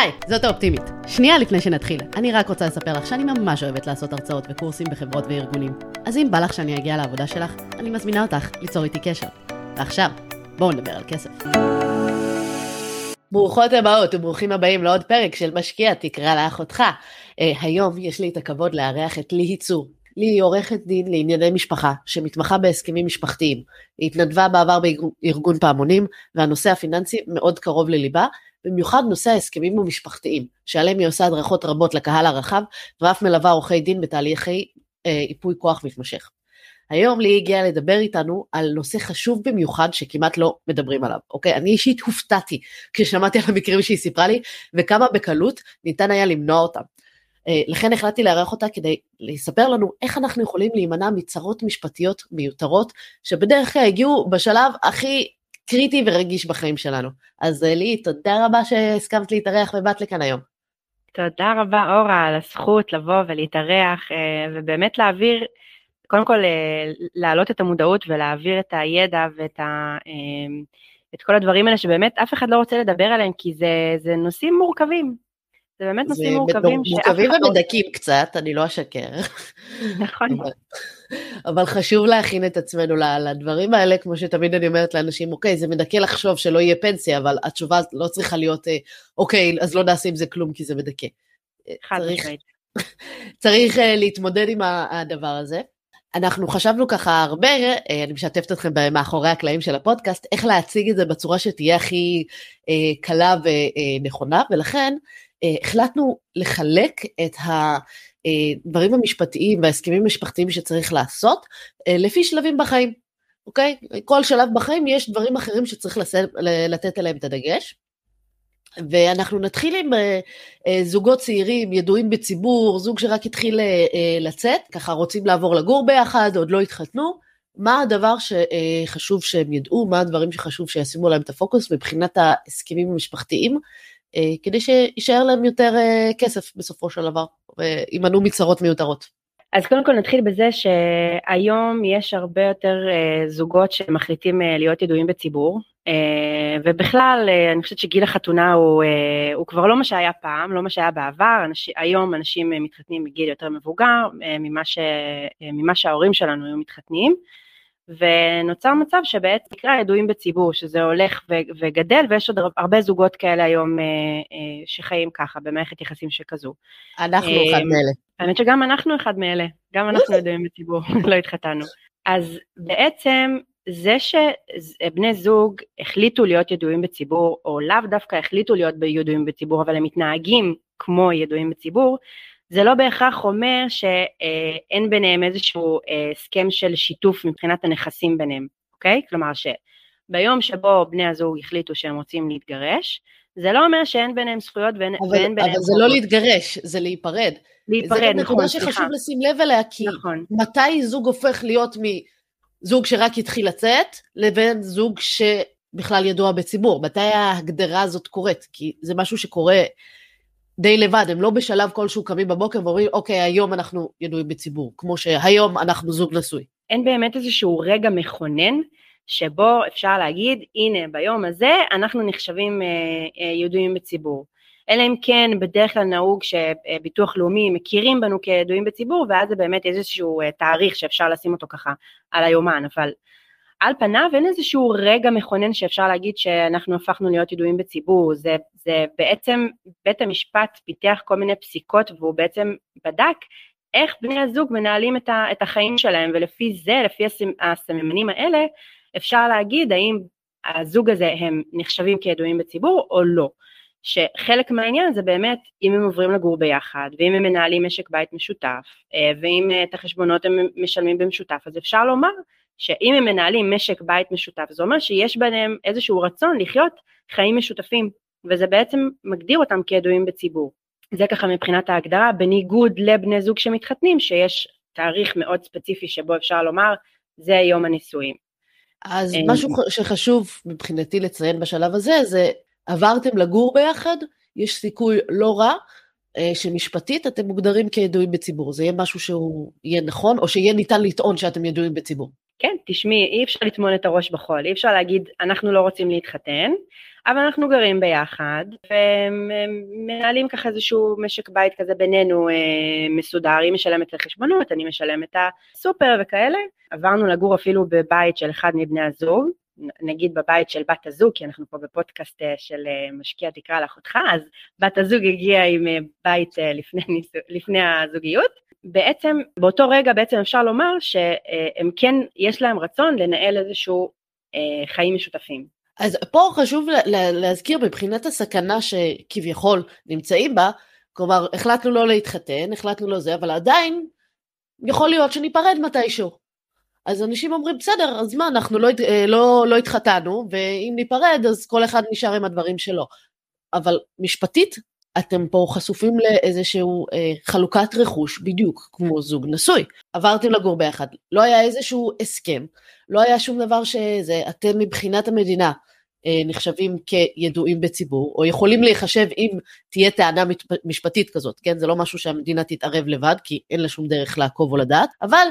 היי, זאת האופטימית. שנייה לפני שנתחיל, אני רק רוצה לספר לך שאני ממש אוהבת לעשות הרצאות וקורסים בחברות וארגונים. אז אם בא לך שאני אגיע לעבודה שלך, אני מזמינה אותך ליצור איתי קשר. ועכשיו, בואו נדבר על כסף. ברוכות הבאות וברוכים הבאים לעוד פרק של משקיע תקרא לאחותך. Uh, היום יש לי את הכבוד לארח את ליהי צור. ליהי היא עורכת דין לענייני משפחה שמתמחה בהסכמים משפחתיים. היא התנדבה בעבר בארגון פעמונים והנושא הפיננסי מאוד קרוב לליבה במיוחד נושא ההסכמים המשפחתיים, שעליהם היא עושה הדרכות רבות לקהל הרחב, ואף מלווה עורכי דין בתהליכי אה, איפוי כוח מתמשך. היום לי הגיעה לדבר איתנו על נושא חשוב במיוחד שכמעט לא מדברים עליו, אוקיי? אני אישית הופתעתי כששמעתי על המקרים שהיא סיפרה לי, וכמה בקלות ניתן היה למנוע אותם. אה, לכן החלטתי לארח אותה כדי לספר לנו איך אנחנו יכולים להימנע מצרות משפטיות מיותרות, שבדרך כלל הגיעו בשלב הכי קריטי ורגיש בחיים שלנו. אז אה, לי, תודה רבה שהסכמת להתארח ובאת לכאן היום. תודה רבה אורה על הזכות לבוא ולהתארח אה, ובאמת להעביר, קודם כל אה, להעלות את המודעות ולהעביר את הידע ואת ה, את כל הדברים האלה שבאמת אף אחד לא רוצה לדבר עליהם כי זה, זה נושאים מורכבים. זה באמת נושאים מורכבים. מורכבים לא- ומדכאים לא... קצת, אני לא אשקר. נכון. אבל חשוב להכין את עצמנו לדברים האלה, כמו שתמיד אני אומרת לאנשים, אוקיי, זה מדכא לחשוב שלא יהיה פנסיה, אבל התשובה לא צריכה להיות, אה, אוקיי, אז לא נעשה עם זה כלום כי זה מדכא. אה, חד משמעית. צריך uh, להתמודד עם הדבר הזה. אנחנו חשבנו ככה הרבה, אני משתפת אתכם מאחורי הקלעים של הפודקאסט, איך להציג את זה בצורה שתהיה הכי קלה ונכונה, ולכן החלטנו לחלק את. הדברים המשפטיים וההסכמים המשפחתיים שצריך לעשות אה, לפי שלבים בחיים, אוקיי? כל שלב בחיים יש דברים אחרים שצריך לתת עליהם את הדגש. ואנחנו נתחיל עם אה, אה, זוגות צעירים ידועים בציבור, זוג שרק התחיל לצאת, ככה רוצים לעבור לגור ביחד, עוד לא התחתנו, מה הדבר שחשוב שהם ידעו, מה הדברים שחשוב שישימו להם את הפוקוס מבחינת ההסכמים המשפחתיים, כדי שיישאר להם יותר כסף בסופו של דבר. ויימנעו מצרות מיותרות. אז קודם כל נתחיל בזה שהיום יש הרבה יותר uh, זוגות שמחליטים להיות ידועים בציבור, ובכלל אני חושבת שגיל החתונה הוא, הוא כבר לא מה שהיה פעם, לא מה שהיה בעבר, אנש, היום אנשים מתחתנים בגיל יותר מבוגר ממה, ש, ממה שההורים שלנו היו מתחתנים. ונוצר מצב שבעצם נקרא ידועים בציבור, שזה הולך ו- וגדל, ויש עוד הרבה זוגות כאלה היום אה, אה, שחיים ככה, במערכת יחסים שכזו. אנחנו אה, אחד מאלה. האמת שגם אנחנו אחד מאלה, גם אנחנו ידועים בציבור, לא התחתנו. אז בעצם זה שבני זוג החליטו להיות ידועים בציבור, או לאו דווקא החליטו להיות ידועים בציבור, אבל הם מתנהגים כמו ידועים בציבור, זה לא בהכרח אומר שאין ביניהם איזשהו אה, הסכם של שיתוף מבחינת הנכסים ביניהם, אוקיי? כלומר שביום שבו בני הזוג החליטו שהם רוצים להתגרש, זה לא אומר שאין ביניהם זכויות ואין, אבל, ואין ביניהם... אבל זה לא להתגרש, זה להיפרד. להיפרד, נכון, סליחה. זה נקודה שחשוב לשים לב אליה, כי נכון. מתי זוג הופך להיות מזוג שרק התחיל לצאת, לבין זוג שבכלל ידוע בציבור? מתי ההגדרה הזאת קורית? כי זה משהו שקורה די לבד, הם לא בשלב כלשהו קמים בבוקר ואומרים, אוקיי, היום אנחנו ידועים בציבור, כמו שהיום אנחנו זוג נשוי. אין באמת איזשהו רגע מכונן שבו אפשר להגיד, הנה, ביום הזה אנחנו נחשבים אה, אה, ידועים בציבור. אלא אם כן בדרך כלל נהוג שביטוח לאומי מכירים בנו כידועים בציבור, ואז זה באמת איזשהו אה, תאריך שאפשר לשים אותו ככה על היומן, אבל על פניו אין איזשהו רגע מכונן שאפשר להגיד שאנחנו הפכנו להיות ידועים בציבור, זה, זה בעצם בית המשפט פיתח כל מיני פסיקות והוא בעצם בדק איך בני הזוג מנהלים את, ה, את החיים שלהם ולפי זה, לפי הסממנים האלה, אפשר להגיד האם הזוג הזה הם נחשבים כידועים בציבור או לא. שחלק מהעניין זה באמת אם הם עוברים לגור ביחד ואם הם מנהלים משק בית משותף אה, ואם את החשבונות הם משלמים במשותף אז אפשר לומר שאם הם מנהלים משק בית משותף, זה אומר שיש ביניהם איזשהו רצון לחיות חיים משותפים, וזה בעצם מגדיר אותם כידועים בציבור. זה ככה מבחינת ההגדרה, בניגוד לבני זוג שמתחתנים, שיש תאריך מאוד ספציפי שבו אפשר לומר, זה יום הנישואים. אז אה, משהו שחשוב מבחינתי לציין בשלב הזה, זה עברתם לגור ביחד, יש סיכוי לא רע אה, שמשפטית אתם מוגדרים כידועים בציבור, זה יהיה משהו שהוא יהיה נכון, או שיהיה ניתן לטעון שאתם ידועים בציבור. כן, תשמעי, אי אפשר לטמון את הראש בחול, אי אפשר להגיד, אנחנו לא רוצים להתחתן, אבל אנחנו גרים ביחד, ומנהלים ככה איזשהו משק בית כזה בינינו אה, מסודר, היא משלמת את החשבונות, אני משלם את הסופר וכאלה. עברנו לגור אפילו בבית של אחד מבני הזוג, נגיד בבית של בת הזוג, כי אנחנו פה בפודקאסט אה, של אה, משקיע תקרא לאחותך, אז בת הזוג הגיעה עם בית לפני, לפני הזוגיות. בעצם באותו רגע בעצם אפשר לומר שהם כן, יש להם רצון לנהל איזשהו חיים משותפים. אז פה חשוב להזכיר מבחינת הסכנה שכביכול נמצאים בה, כלומר החלטנו לא להתחתן, החלטנו לא זה, אבל עדיין יכול להיות שניפרד מתישהו. אז אנשים אומרים בסדר, אז מה, אנחנו לא, אה, לא, לא התחתנו, ואם ניפרד אז כל אחד נשאר עם הדברים שלו. אבל משפטית, אתם פה חשופים לאיזושהי אה, חלוקת רכוש בדיוק כמו זוג נשוי. עברתם לגור ביחד, לא היה איזשהו הסכם, לא היה שום דבר שזה, אתם מבחינת המדינה אה, נחשבים כידועים בציבור, או יכולים להיחשב אם תהיה טענה משפטית כזאת, כן? זה לא משהו שהמדינה תתערב לבד, כי אין לה שום דרך לעקוב או לדעת, אבל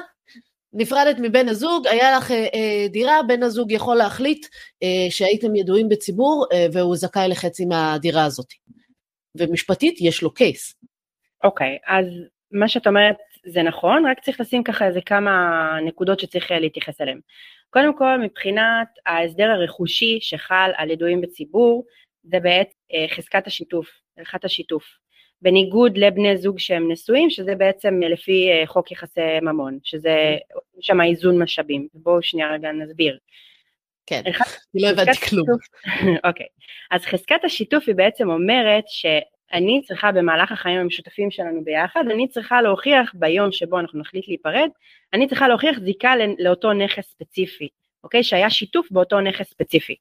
נפרדת מבן הזוג, היה לך אה, אה, דירה, בן הזוג יכול להחליט אה, שהייתם ידועים בציבור אה, והוא זכאי לחצי מהדירה הזאת. ומשפטית יש לו קייס. אוקיי, okay, אז מה שאת אומרת זה נכון, רק צריך לשים ככה איזה כמה נקודות שצריך להתייחס אליהן. קודם כל, מבחינת ההסדר הרכושי שחל על ידועים בציבור, זה בעצם אה, חזקת השיתוף, הלכת השיתוף. בניגוד לבני זוג שהם נשואים, שזה בעצם לפי אה, חוק יחסי ממון, שזה שם איזון משאבים. בואו שנייה רגע נסביר. כן, אני לא הבנתי כלום. אוקיי, אז חזקת השיתוף היא בעצם אומרת ש... אני צריכה במהלך החיים המשותפים שלנו ביחד, אני צריכה להוכיח ביום שבו אנחנו נחליט להיפרד, אני צריכה להוכיח זיקה לאותו נכס ספציפי, אוקיי? שהיה שיתוף באותו נכס ספציפי.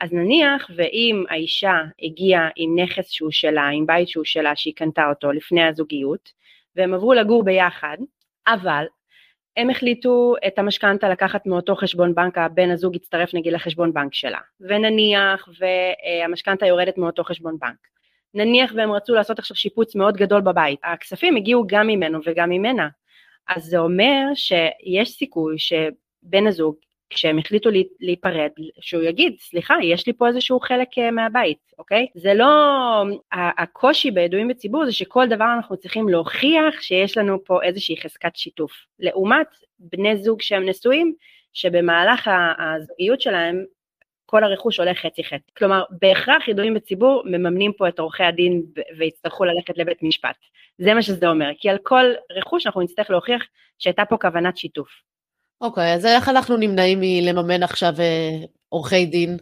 אז נניח ואם האישה הגיעה עם נכס שהוא שלה, עם בית שהוא שלה, שהיא קנתה אותו לפני הזוגיות, והם עברו לגור ביחד, אבל הם החליטו את המשכנתה לקחת מאותו חשבון בנק, הבן הזוג יצטרף נגיד לחשבון בנק שלה, ונניח והמשכנתה יורדת מאותו חשבון בנק. נניח והם רצו לעשות עכשיו שיפוץ מאוד גדול בבית, הכספים הגיעו גם ממנו וגם ממנה, אז זה אומר שיש סיכוי שבן הזוג, כשהם החליטו להיפרד, שהוא יגיד, סליחה, יש לי פה איזשהו חלק אה, מהבית, אוקיי? זה לא, הקושי בידועים בציבור זה שכל דבר אנחנו צריכים להוכיח שיש לנו פה איזושהי חזקת שיתוף. לעומת בני זוג שהם נשואים, שבמהלך הזוגיות שלהם כל הרכוש הולך חצי חצי. כלומר, בהכרח ידועים בציבור מממנים פה את עורכי הדין ויצטרכו ללכת לבית משפט. זה מה שזה אומר, כי על כל רכוש אנחנו נצטרך להוכיח שהייתה פה כוונת שיתוף. אוקיי, okay, אז איך אנחנו נמנעים מלממן עכשיו אה, עורכי דין,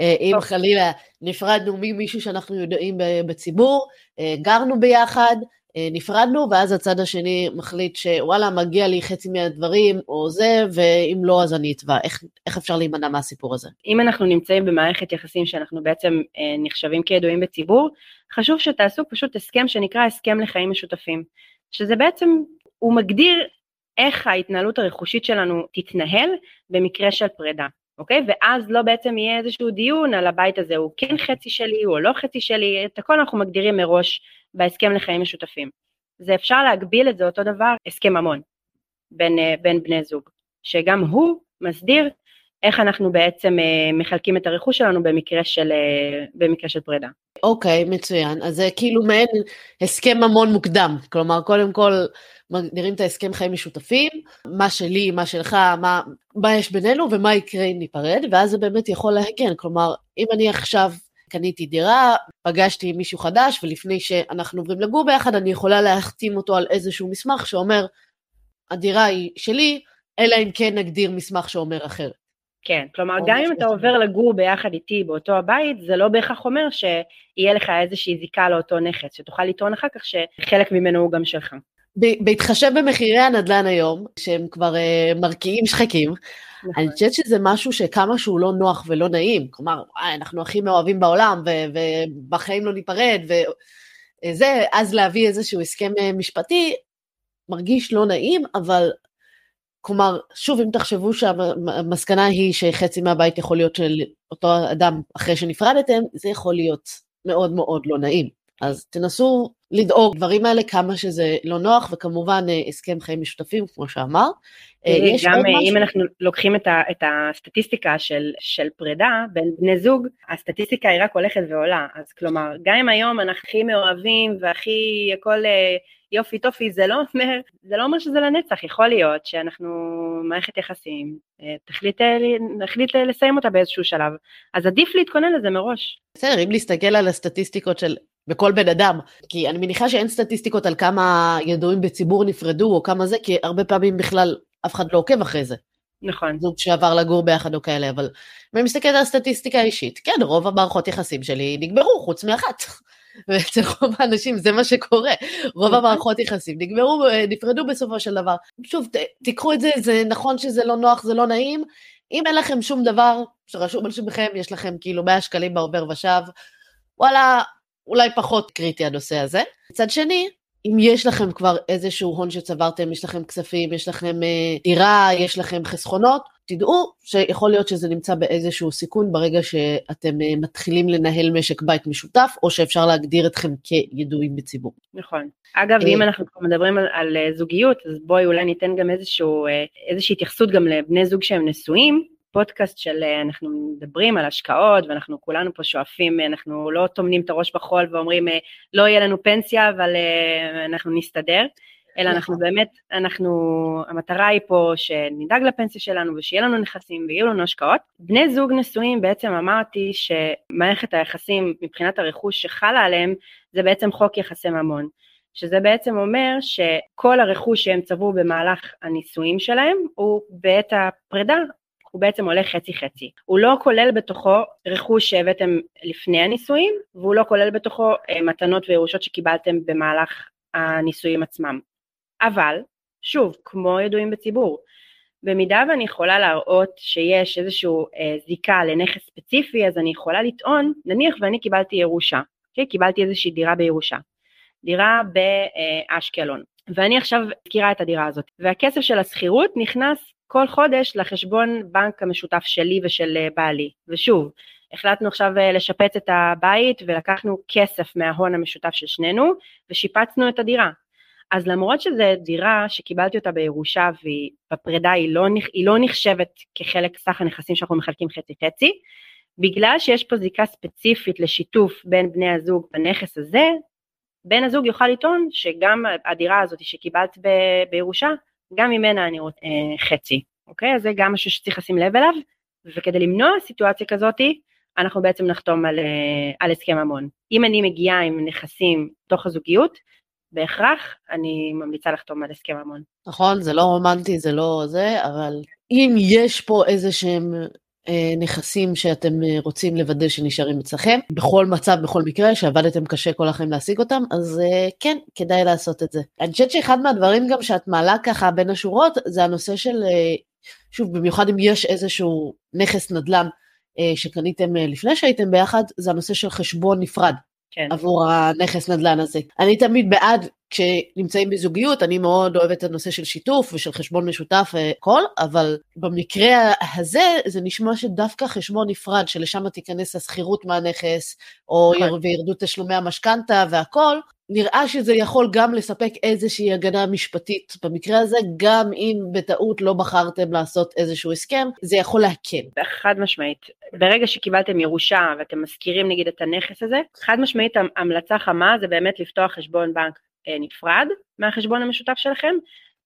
אה, אם. חלילה נפרדנו ממישהו שאנחנו יודעים בציבור, אה, גרנו ביחד, נפרדנו, ואז הצד השני מחליט שוואלה, מגיע לי חצי מהדברים, או זה, ואם לא, אז אני אתבע. איך, איך אפשר להימנע מהסיפור הזה? אם אנחנו נמצאים במערכת יחסים שאנחנו בעצם אה, נחשבים כידועים בציבור, חשוב שתעשו פשוט הסכם שנקרא הסכם לחיים משותפים, שזה בעצם, הוא מגדיר איך ההתנהלות הרכושית שלנו תתנהל במקרה של פרידה. אוקיי? ואז לא בעצם יהיה איזשהו דיון על הבית הזה, הוא כן חצי שלי, הוא לא חצי שלי, את הכל אנחנו מגדירים מראש בהסכם לחיים משותפים. זה אפשר להגביל את זה אותו דבר, הסכם ממון בין, אה, בין בני זוג, שגם הוא מסדיר איך אנחנו בעצם אה, מחלקים את הרכוש שלנו במקרה של, אה, במקרה של פרידה. אוקיי, okay, מצוין. אז זה כאילו מעין הסכם ממון מוקדם. כלומר, קודם כל מגדירים את ההסכם חיים משותפים, מה שלי, מה שלך, מה, מה יש בינינו ומה יקרה אם ניפרד, ואז זה באמת יכול להגן. כלומר, אם אני עכשיו קניתי דירה, פגשתי עם מישהו חדש, ולפני שאנחנו עוברים לגור ביחד, אני יכולה להחתים אותו על איזשהו מסמך שאומר, הדירה היא שלי, אלא אם כן נגדיר מסמך שאומר אחרת. כן, כלומר גם אם אתה עובר לגור ביחד איתי באותו הבית, זה לא בהכרח אומר שיהיה לך איזושהי זיקה לאותו נכס, שתוכל לטעון אחר כך שחלק ממנו הוא גם שלך. בהתחשב במחירי הנדל"ן היום, שהם כבר uh, מרקיעים שחקים, נכון. אני חושבת שזה משהו שכמה שהוא לא נוח ולא נעים, כלומר, וואי, אנחנו הכי מאוהבים בעולם, ובחיים לא ניפרד, וזה, אז להביא איזשהו הסכם אה, משפטי, מרגיש לא נעים, אבל כלומר, שוב, אם תחשבו שהמסקנה היא שחצי מהבית יכול להיות של אותו אדם אחרי שנפרדתם, זה יכול להיות מאוד מאוד לא נעים. אז תנסו לדאוג דברים האלה כמה שזה לא נוח, וכמובן אה, הסכם חיים משותפים, כמו שאמר. אה, גם אם אנחנו לוקחים את, ה, את הסטטיסטיקה של, של פרידה בין בני זוג, הסטטיסטיקה היא רק הולכת ועולה. אז כלומר, גם אם היום אנחנו הכי מאוהבים והכי הכל יופי טופי, זה לא אומר, זה לא אומר שזה לנצח, יכול להיות שאנחנו מערכת יחסים, תחליט, נחליט לסיים אותה באיזשהו שלב, אז עדיף להתכונן לזה מראש. בסדר, אם להסתכל על הסטטיסטיקות של בכל בן אדם, כי אני מניחה שאין סטטיסטיקות על כמה ידועים בציבור נפרדו או כמה זה, כי הרבה פעמים בכלל אף אחד לא עוקב אחרי זה. נכון. זוג שעבר לגור ביחד או כאלה, אבל אם אני מסתכלת על הסטטיסטיקה האישית, כן, רוב המערכות יחסים שלי נגמרו, חוץ מאחת. ואצל רוב האנשים זה מה שקורה, רוב נכון. המערכות יחסים נגמרו, נפרדו בסופו של דבר. שוב, תיקחו את זה, זה נכון שזה לא נוח, זה לא נעים, אם אין לכם שום דבר שרשום על שמכם, יש לכם כאילו 100 שקלים בעובר ושב, וואלה, אולי פחות קריטי הנושא הזה. מצד שני, אם יש לכם כבר איזשהו הון שצברתם, יש לכם כספים, יש לכם אה, דירה, יש לכם חסכונות, תדעו שיכול להיות שזה נמצא באיזשהו סיכון ברגע שאתם אה, מתחילים לנהל משק בית משותף, או שאפשר להגדיר אתכם כידועים בציבור. נכון. אגב, אם אה, אנחנו כבר מדברים על, על זוגיות, אז בואי אולי ניתן גם איזשהו, איזושהי התייחסות גם לבני זוג שהם נשואים. פודקאסט של אה, אנחנו מדברים על השקעות ואנחנו כולנו פה שואפים, אה, אנחנו לא טומנים את הראש בחול ואומרים אה, לא יהיה לנו פנסיה אבל אנחנו נסתדר, אלא אנחנו נכון. באמת, אנחנו, המטרה היא פה שנדאג לפנסיה שלנו ושיהיה לנו נכסים ויהיו לנו השקעות. בני זוג נשואים בעצם אמרתי שמערכת היחסים מבחינת הרכוש שחלה עליהם זה בעצם חוק יחסי ממון. שזה בעצם אומר שכל הרכוש שהם צברו במהלך הנישואים שלהם הוא בעת הפרידה הוא בעצם עולה חצי חצי. הוא לא כולל בתוכו רכוש שהבאתם לפני הנישואים, והוא לא כולל בתוכו אה, מתנות וירושות שקיבלתם במהלך הנישואים עצמם. אבל, שוב, כמו ידועים בציבור, במידה ואני יכולה להראות שיש איזושהי אה, זיקה לנכס ספציפי, אז אני יכולה לטעון, נניח ואני קיבלתי ירושה, okay? אוקיי? קיבלתי איזושהי דירה בירושה, דירה באשקלון, ואני עכשיו מכירה את הדירה הזאת, והכסף של השכירות נכנס כל חודש לחשבון בנק המשותף שלי ושל אה, בעלי. ושוב, החלטנו עכשיו אה, לשפץ את הבית ולקחנו כסף מההון המשותף של שנינו ושיפצנו את הדירה. אז למרות שזו דירה שקיבלתי אותה בירושה והיא בפרידה היא לא, היא לא נחשבת כחלק סך הנכסים שאנחנו מחלקים חצי חצי, בגלל שיש פה זיקה ספציפית לשיתוף בין בני הזוג בנכס הזה, בן הזוג יוכל לטעון שגם הדירה הזאת שקיבלת בירושה גם ממנה אני רוצה אה, חצי, אוקיי? אז זה גם משהו שצריך לשים לב אליו, וכדי למנוע סיטואציה כזאתי, אנחנו בעצם נחתום על, אה, על הסכם ממון. אם אני מגיעה עם נכסים תוך הזוגיות, בהכרח אני ממליצה לחתום על הסכם ממון. נכון, זה לא רומנטי, זה לא זה, אבל אם יש פה איזה שהם נכסים שאתם אה, רוצים לוודא שנשארים אצלכם, בכל מצב, בכל מקרה, שעבדתם קשה כל החיים להשיג אותם, אז אה, כן, כדאי לעשות את זה. אני חושבת שאחד מהדברים גם שאת מעלה ככה בין השורות, זה הנושא של, שוב, במיוחד אם יש איזשהו נכס נדל"ן שקניתם לפני שהייתם ביחד, זה הנושא של חשבון נפרד. כן. עבור הנכס נדל"ן הזה. אני תמיד בעד כשנמצאים בזוגיות, אני מאוד אוהבת את הנושא של שיתוף ושל חשבון משותף והכל, אבל במקרה הזה זה נשמע שדווקא חשבון נפרד, שלשם תיכנס השכירות מהנכס, או נכון. וירדו תשלומי המשכנתה והכל, נראה שזה יכול גם לספק איזושהי הגנה משפטית. במקרה הזה, גם אם בטעות לא בחרתם לעשות איזשהו הסכם, זה יכול להקל. חד משמעית. ברגע שקיבלתם ירושה ואתם מזכירים נגיד את הנכס הזה, חד משמעית המלצה חמה זה באמת לפתוח חשבון בנק אה, נפרד מהחשבון המשותף שלכם,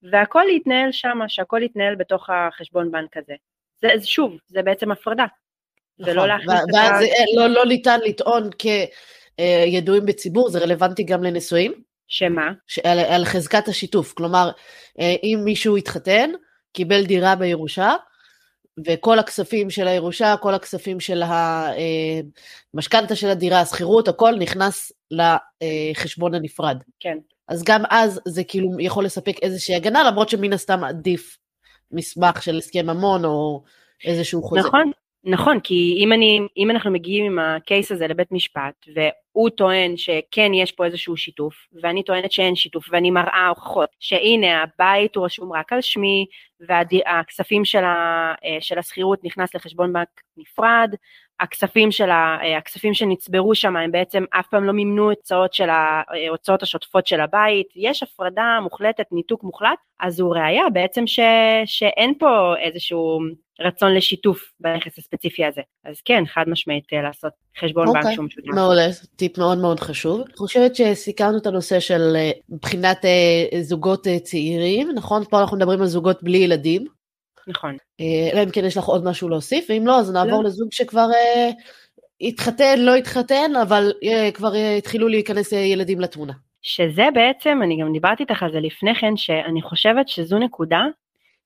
והכל יתנהל שם, שהכל יתנהל בתוך החשבון בנק הזה. זה, שוב, זה בעצם הפרדה. נכון, ולא להכניס את ה... ואז לא, לא ניתן לטעון כידועים בציבור, זה רלוונטי גם לנשואים. שמה? על, על חזקת השיתוף, כלומר, אה, אם מישהו התחתן, קיבל דירה בירושה, וכל הכספים של הירושה, כל הכספים של המשכנתה אה, של הדירה, השכירות, הכל נכנס לחשבון הנפרד. כן. אז גם אז זה כאילו יכול לספק איזושהי הגנה, למרות שמן הסתם עדיף מסמך של הסכם ממון או איזשהו חוזה. נכון, נכון, כי אם, אני, אם אנחנו מגיעים עם הקייס הזה לבית משפט, הוא טוען שכן יש פה איזשהו שיתוף, ואני טוענת שאין שיתוף, ואני מראה הוכחות שהנה הבית הוא רשום רק על שמי, והכספים של, אה, של השכירות נכנס לחשבון בנק נפרד, הכספים, של ה, אה, הכספים שנצברו שם הם בעצם אף פעם לא מימנו הוצאות של ההוצאות השוטפות של הבית, יש הפרדה מוחלטת, ניתוק מוחלט, אז זו ראייה בעצם ש, שאין פה איזשהו רצון לשיתוף בנכס הספציפי הזה. אז כן, חד משמעית אה, לעשות חשבון okay. בנק אוקיי, שהוא משותף. מעולה, טיפ מאוד מאוד חשוב. אני חושבת שסיכמנו את הנושא של מבחינת זוגות צעירים, נכון? פה אנחנו מדברים על זוגות בלי ילדים. נכון. אה, אלא אם כן יש לך עוד משהו להוסיף, ואם לא, אז נעבור לא. לזוג שכבר אה, התחתן, לא התחתן, אבל אה, כבר אה, התחילו להיכנס אה, ילדים לתמונה. שזה בעצם, אני גם דיברתי איתך על זה לפני כן, שאני חושבת שזו נקודה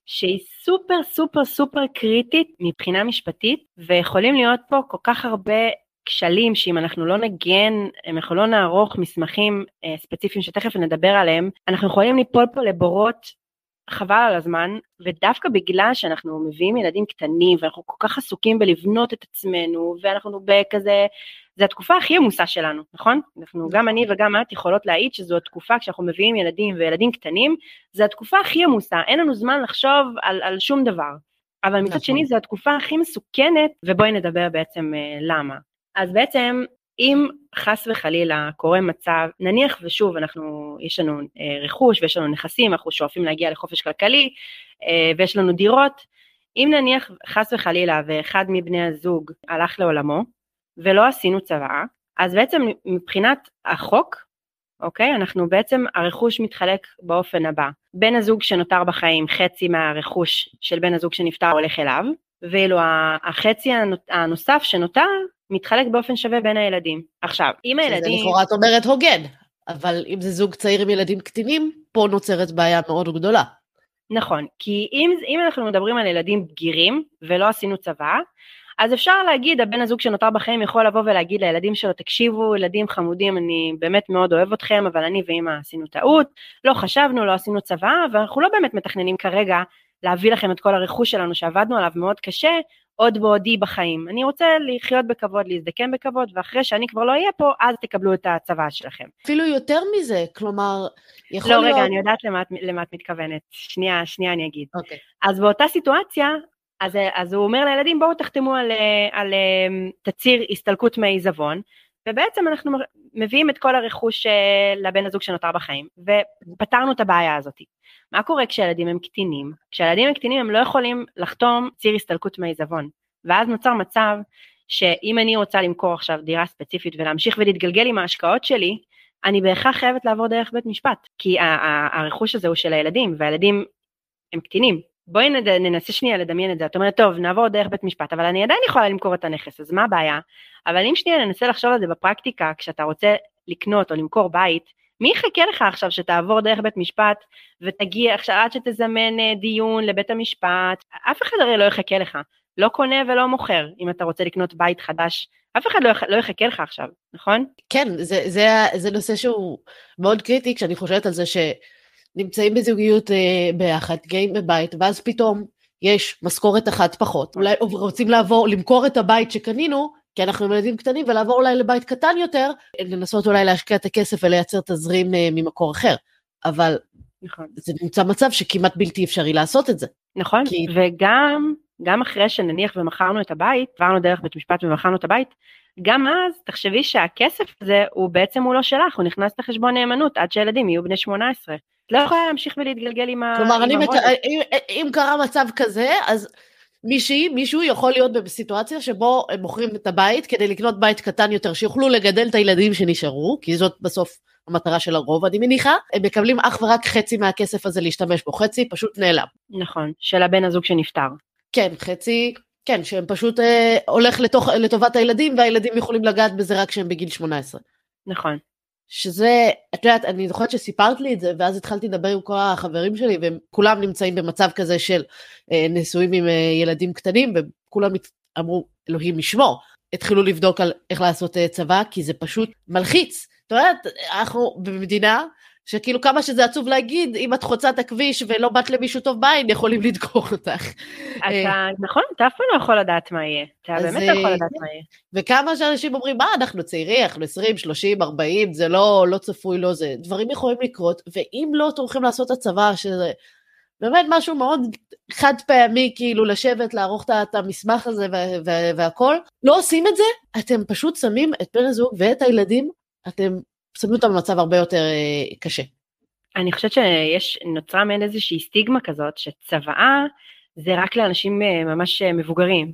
שהיא סופר סופר סופר קריטית מבחינה משפטית, ויכולים להיות פה כל כך הרבה כשלים שאם אנחנו לא נגן, אם אנחנו לא נערוך מסמכים אה, ספציפיים שתכף נדבר עליהם, אנחנו יכולים ליפול פה לבורות חבל על הזמן, ודווקא בגלל שאנחנו מביאים ילדים קטנים ואנחנו כל כך עסוקים בלבנות את עצמנו ואנחנו בכזה, זה התקופה הכי עמוסה שלנו, נכון? אנחנו, גם אני וגם את יכולות להעיד שזו התקופה כשאנחנו מביאים ילדים וילדים קטנים, זו התקופה הכי עמוסה, אין לנו זמן לחשוב על, על שום דבר. אבל מצד נכון. שני זו התקופה הכי מסוכנת, ובואי נדבר בעצם אה, למה. אז בעצם אם חס וחלילה קורה מצב, נניח ושוב אנחנו, יש לנו אה, רכוש ויש לנו נכסים, אנחנו שואפים להגיע לחופש כלכלי אה, ויש לנו דירות, אם נניח חס וחלילה ואחד מבני הזוג הלך לעולמו ולא עשינו צוואה, אז בעצם מבחינת החוק, אוקיי, אנחנו בעצם, הרכוש מתחלק באופן הבא, בן הזוג שנותר בחיים, חצי מהרכוש של בן הזוג שנפטר הולך אליו, ואילו החצי הנוסף שנותר מתחלק באופן שווה בין הילדים. עכשיו, אם הילדים... שזה לכאורה את אומרת הוגן, אבל אם זה זוג צעיר עם ילדים קטינים, פה נוצרת בעיה מאוד גדולה. נכון, כי אם, אם אנחנו מדברים על ילדים בגירים ולא עשינו צבא, אז אפשר להגיד, הבן הזוג שנותר בחיים יכול לבוא ולהגיד לילדים שלו, תקשיבו, ילדים חמודים, אני באמת מאוד אוהב אתכם, אבל אני ואמא עשינו טעות, לא חשבנו, לא עשינו צבא, ואנחנו לא באמת מתכננים כרגע להביא לכם את כל הרכוש שלנו שעבדנו עליו מאוד קשה, עוד בעודי בחיים. אני רוצה לחיות בכבוד, להזדקן בכבוד, ואחרי שאני כבר לא אהיה פה, אז תקבלו את הצבא שלכם. אפילו יותר מזה, כלומר, יכול לא, להיות... לא, רגע, אני יודעת למה, למה את מתכוונת. שנייה, שנייה אני אגיד. אוקיי. Okay. אז באותה סיטואציה, אז, אז הוא אומר לילדים, בואו תחתמו על, על, על תצהיר הסתלקות מעיזבון, ובעצם אנחנו מביאים את כל הרכוש אה, לבן הזוג שנותר בחיים, ופתרנו את הבעיה הזאת. מה קורה כשילדים הם קטינים? כשילדים הם קטינים הם לא יכולים לחתום ציר הסתלקות מעיזבון, ואז נוצר מצב שאם אני רוצה למכור עכשיו דירה ספציפית ולהמשיך ולהתגלגל עם ההשקעות שלי, אני בהכרח חייבת לעבור דרך בית משפט, כי הרכוש הזה הוא של הילדים, והילדים הם קטינים, בואי נד... ננסה שנייה לדמיין את זה, את אומרת טוב נעבור דרך בית משפט אבל אני עדיין יכולה למכור את הנכס אז מה הבעיה? אבל אם שנייה ננסה לחשוב על זה בפרקטיקה כשאתה רוצה לקנות או למכור בית מי יחכה לך עכשיו שתעבור דרך בית משפט ותגיע עכשיו עד שתזמן אה, דיון לבית המשפט אף אחד הרי לא יחכה לך לא קונה ולא מוכר אם אתה רוצה לקנות בית חדש אף אחד לא, יח... לא יחכה לך עכשיו נכון? כן זה, זה, זה נושא שהוא מאוד קריטי כשאני חושבת על זה ש... נמצאים בזוגיות אה, ביחד, גאים בבית, ואז פתאום יש משכורת אחת פחות. אולי רוצים לעבור, למכור את הבית שקנינו, כי אנחנו עם ילדים קטנים, ולעבור אולי לבית קטן יותר, לנסות אולי להשקיע את הכסף ולייצר תזרים אה, ממקור אחר. אבל נכון. זה נמצא מצב שכמעט בלתי אפשרי לעשות את זה. נכון, כי... וגם גם אחרי שנניח ומכרנו את הבית, עברנו דרך בית משפט ומכרנו את הבית, גם אז תחשבי שהכסף הזה הוא בעצם הוא לא שלך, הוא נכנס לחשבון נאמנות עד שילדים יהיו בני 18. לא יכולה להמשיך ולהתגלגל עם ה... כלומר, אני מק... אם, אם קרה מצב כזה, אז מישהי, מישהו יכול להיות בסיטואציה שבו הם מוכרים את הבית כדי לקנות בית קטן יותר, שיוכלו לגדל את הילדים שנשארו, כי זאת בסוף המטרה של הרוב, אני מניחה, הם מקבלים אך ורק חצי מהכסף הזה להשתמש בו, חצי פשוט נעלם. נכון, של הבן הזוג שנפטר. כן, חצי, כן, שהם פשוט אה, הולך לתוך, לטובת הילדים, והילדים יכולים לגעת בזה רק כשהם בגיל 18. נכון. שזה, את יודעת, אני זוכרת שסיפרת לי את זה, ואז התחלתי לדבר עם כל החברים שלי, והם כולם נמצאים במצב כזה של אה, נשואים עם אה, ילדים קטנים, וכולם אמרו, אלוהים ישמור. התחילו לבדוק על איך לעשות אה, צבא, כי זה פשוט מלחיץ. את יודעת, אנחנו במדינה שכאילו כמה שזה עצוב להגיד, אם את חוצה את הכביש ולא באת למישהו טוב בעין, יכולים לדקור אותך. אתה, נכון, אתה אף פעם לא יכול לדעת מה יהיה. אתה באמת לא יכול לדעת מה יהיה. וכמה שאנשים אומרים, מה, אנחנו צעירים, אנחנו 20, 30, 40, זה לא, לא צפוי, לא זה. דברים יכולים לקרות, ואם לא טורחים לעשות את הצבא, שזה באמת משהו מאוד חד פעמי, כאילו לשבת, לערוך את המסמך הזה והכל, לא עושים את זה, אתם פשוט שמים את בן הזוג ואת הילדים, אתם שמים אותם במצב הרבה יותר אה, קשה. אני חושבת שיש, נוצרה מעין איזושהי סטיגמה כזאת, שצוואה זה רק לאנשים אה, ממש אה, מבוגרים,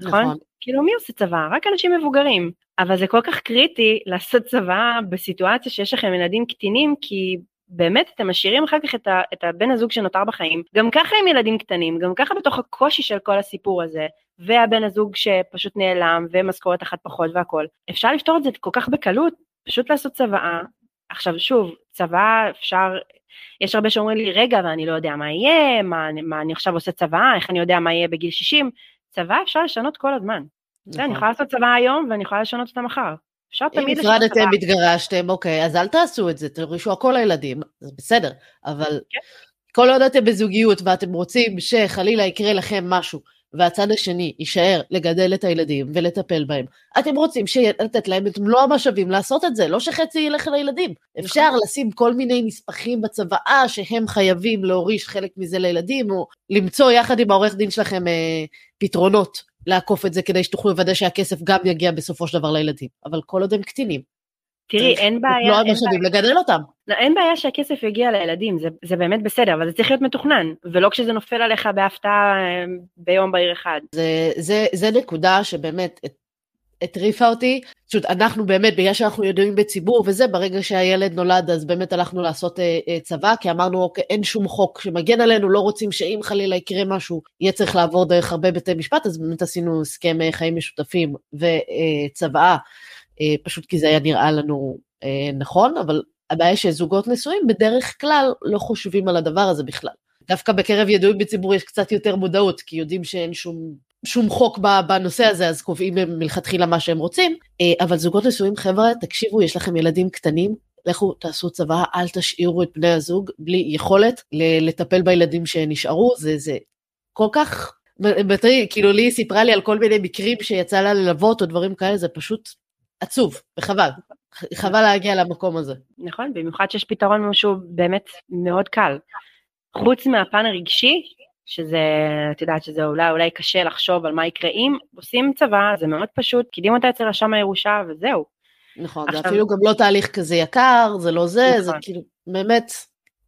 נכון? נכון? כאילו מי עושה צבא? רק אנשים מבוגרים. אבל זה כל כך קריטי לעשות צבא בסיטואציה שיש לכם ילדים קטינים, כי באמת אתם משאירים אחר כך את, ה, את הבן הזוג שנותר בחיים, גם ככה עם ילדים קטנים, גם ככה בתוך הקושי של כל הסיפור הזה, והבן הזוג שפשוט נעלם, ומשכורת אחת פחות והכל. אפשר לפתור את זה כל כך בקלות, פשוט לעשות צוואה. עכשיו שוב, צוואה אפשר, יש הרבה שאומרים לי, רגע, ואני לא יודע מה יהיה, מה, מה אני עכשיו עושה צוואה, איך אני יודע מה יהיה בגיל 60, צוואה אפשר לשנות כל הזמן. נכון. אני יכולה לעשות צוואה היום ואני יכולה לשנות אותה מחר. אפשר תמיד לשנות צוואה. אם נפרדתם, התגרשתם, אוקיי, אז אל תעשו את זה, תרישו הכל לילדים, זה בסדר, אבל כן. כל עוד אתם בזוגיות ואתם רוצים שחלילה יקרה לכם משהו, והצד השני יישאר לגדל את הילדים ולטפל בהם, אתם רוצים לתת להם את מלוא המשאבים לעשות את זה, לא שחצי ילך לילדים. אפשר נכון. לשים כל מיני נספחים בצוואה שהם חייבים להוריש חלק מזה לילדים, או למצוא יחד עם העורך דין שלכם אה, פתרונות לעקוף את זה כדי שתוכלו לוודא שהכסף גם יגיע בסופו של דבר לילדים. אבל כל עוד הם קטינים, תראי, אין בעיה... לא המשאבים לגדל אותם. לא, אין בעיה שהכסף יגיע לילדים, זה, זה באמת בסדר, אבל זה צריך להיות מתוכנן, ולא כשזה נופל עליך בהפתעה אה, ביום בהיר אחד. זה, זה, זה נקודה שבאמת הטריפה אותי. פשוט אנחנו באמת, בגלל שאנחנו ידועים בציבור וזה, ברגע שהילד נולד אז באמת הלכנו לעשות אה, אה, צבא, כי אמרנו, אוקיי, אין שום חוק שמגן עלינו, לא רוצים שאם חלילה יקרה משהו, יהיה צריך לעבור דרך הרבה בתי משפט, אז באמת עשינו הסכם אה, חיים משותפים וצוואה. אה, אה, פשוט כי זה היה נראה לנו אה, נכון, אבל הבעיה שזוגות נשואים בדרך כלל לא חושבים על הדבר הזה בכלל. דווקא בקרב ידועים בציבור יש קצת יותר מודעות, כי יודעים שאין שום, שום חוק בנושא הזה, אז קובעים מלכתחילה מה שהם רוצים. אה, אבל זוגות נשואים, חבר'ה, תקשיבו, יש לכם ילדים קטנים, לכו תעשו צבא, אל תשאירו את בני הזוג בלי יכולת לטפל בילדים שנשארו, זה, זה כל כך, כאילו לי סיפרה לי על כל מיני מקרים שיצא לה ללוות או דברים כאלה, זה פשוט עצוב, וחבל. חבל להגיע למקום הזה. נכון, במיוחד שיש פתרון משהו באמת מאוד קל. חוץ מהפן הרגשי, שזה, את יודעת שזה אולי אולי קשה לחשוב על מה יקרה אם עושים צבא, זה מאוד פשוט, קידים אותה אצל רשם הירושה וזהו. נכון, עכשיו... זה אפילו גם לא תהליך כזה יקר, זה לא זה, נכון. זה כאילו, באמת,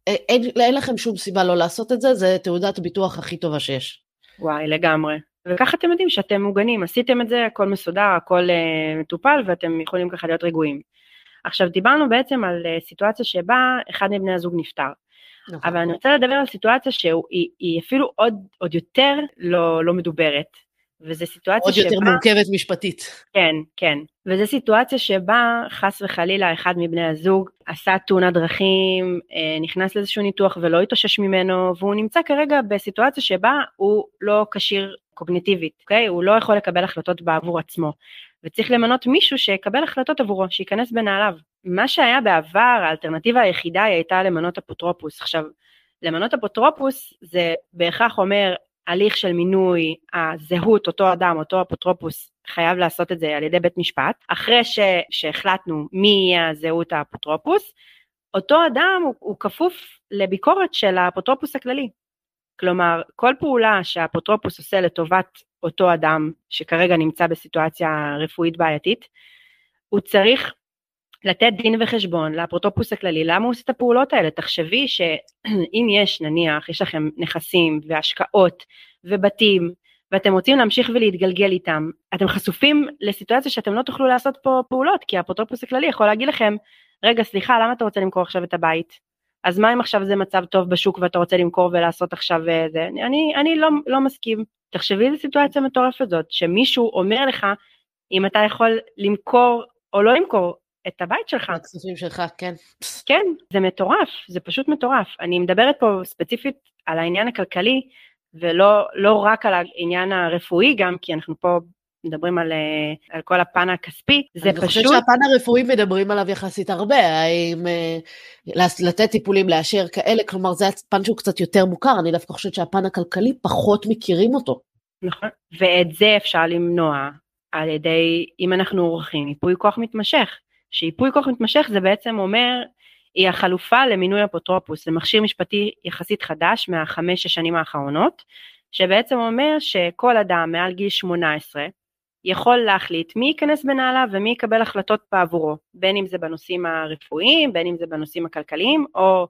אין, אין לכם שום סיבה לא לעשות את זה, זה תעודת ביטוח הכי טובה שיש. וואי, לגמרי. וככה אתם יודעים שאתם מוגנים, עשיתם את זה, הכל מסודר, הכל uh, מטופל ואתם יכולים ככה להיות רגועים. עכשיו דיברנו בעצם על uh, סיטואציה שבה אחד מבני הזוג נפטר. נכון. אבל אני רוצה לדבר על סיטואציה שהיא אפילו עוד, עוד יותר לא, לא מדוברת. וזו סיטואציה עוד שבה... עוד יותר מורכבת משפטית. כן, כן. וזו סיטואציה שבה חס וחלילה אחד מבני הזוג עשה תאונת דרכים, אה, נכנס לאיזשהו ניתוח ולא התאושש ממנו, והוא נמצא כרגע בסיטואציה שבה הוא לא כשיר קוגניטיבית, אוקיי? הוא לא יכול לקבל החלטות בעבור עצמו. וצריך למנות מישהו שיקבל החלטות עבורו, שייכנס בנעליו. מה שהיה בעבר, האלטרנטיבה היחידה היא הייתה למנות אפוטרופוס. עכשיו, למנות אפוטרופוס זה בהכרח אומר הליך של מינוי הזהות, אותו אדם, אותו אפוטרופוס, חייב לעשות את זה על ידי בית משפט. אחרי ש, שהחלטנו מי יהיה הזהות האפוטרופוס, אותו אדם הוא, הוא כפוף לביקורת של האפוטרופוס הכללי. כלומר, כל פעולה שהאפוטרופוס עושה לטובת אותו אדם שכרגע נמצא בסיטואציה רפואית בעייתית, הוא צריך לתת דין וחשבון לאפוטרופוס הכללי, למה הוא עושה את הפעולות האלה? תחשבי שאם יש נניח, יש לכם נכסים והשקעות ובתים ואתם רוצים להמשיך ולהתגלגל איתם, אתם חשופים לסיטואציה שאתם לא תוכלו לעשות פה פעולות, כי האפוטרופוס הכללי יכול להגיד לכם, רגע סליחה למה אתה רוצה למכור עכשיו את הבית? אז מה אם עכשיו זה מצב טוב בשוק ואתה רוצה למכור ולעשות עכשיו אה, זה? אני, אני לא, לא מסכים. תחשבי איזה סיטואציה מטורפת זאת, שמישהו אומר לך אם אתה יכול למכור או לא למכור את הבית שלך. הכספים שלך, כן. כן, זה מטורף, זה פשוט מטורף. אני מדברת פה ספציפית על העניין הכלכלי, ולא לא רק על העניין הרפואי גם, כי אנחנו פה מדברים על, אה, על כל הפן הכספי, זה אני פשוט... אני חושבת שהפן הרפואי מדברים עליו יחסית הרבה, האם אה, לתת טיפולים, לאשר כאלה, כלומר זה הפן שהוא קצת יותר מוכר, אני דווקא חושבת שהפן הכלכלי פחות מכירים אותו. נכון, ואת זה אפשר למנוע על ידי, אם אנחנו עורכים ייפוי כוח מתמשך, שייפוי כוח מתמשך זה בעצם אומר, היא החלופה למינוי אפוטרופוס, זה מכשיר משפטי יחסית חדש מהחמש-שש שנים האחרונות, שבעצם אומר שכל אדם מעל גיל 18 יכול להחליט מי ייכנס בנעליו ומי יקבל החלטות בעבורו, בין אם זה בנושאים הרפואיים, בין אם זה בנושאים הכלכליים, או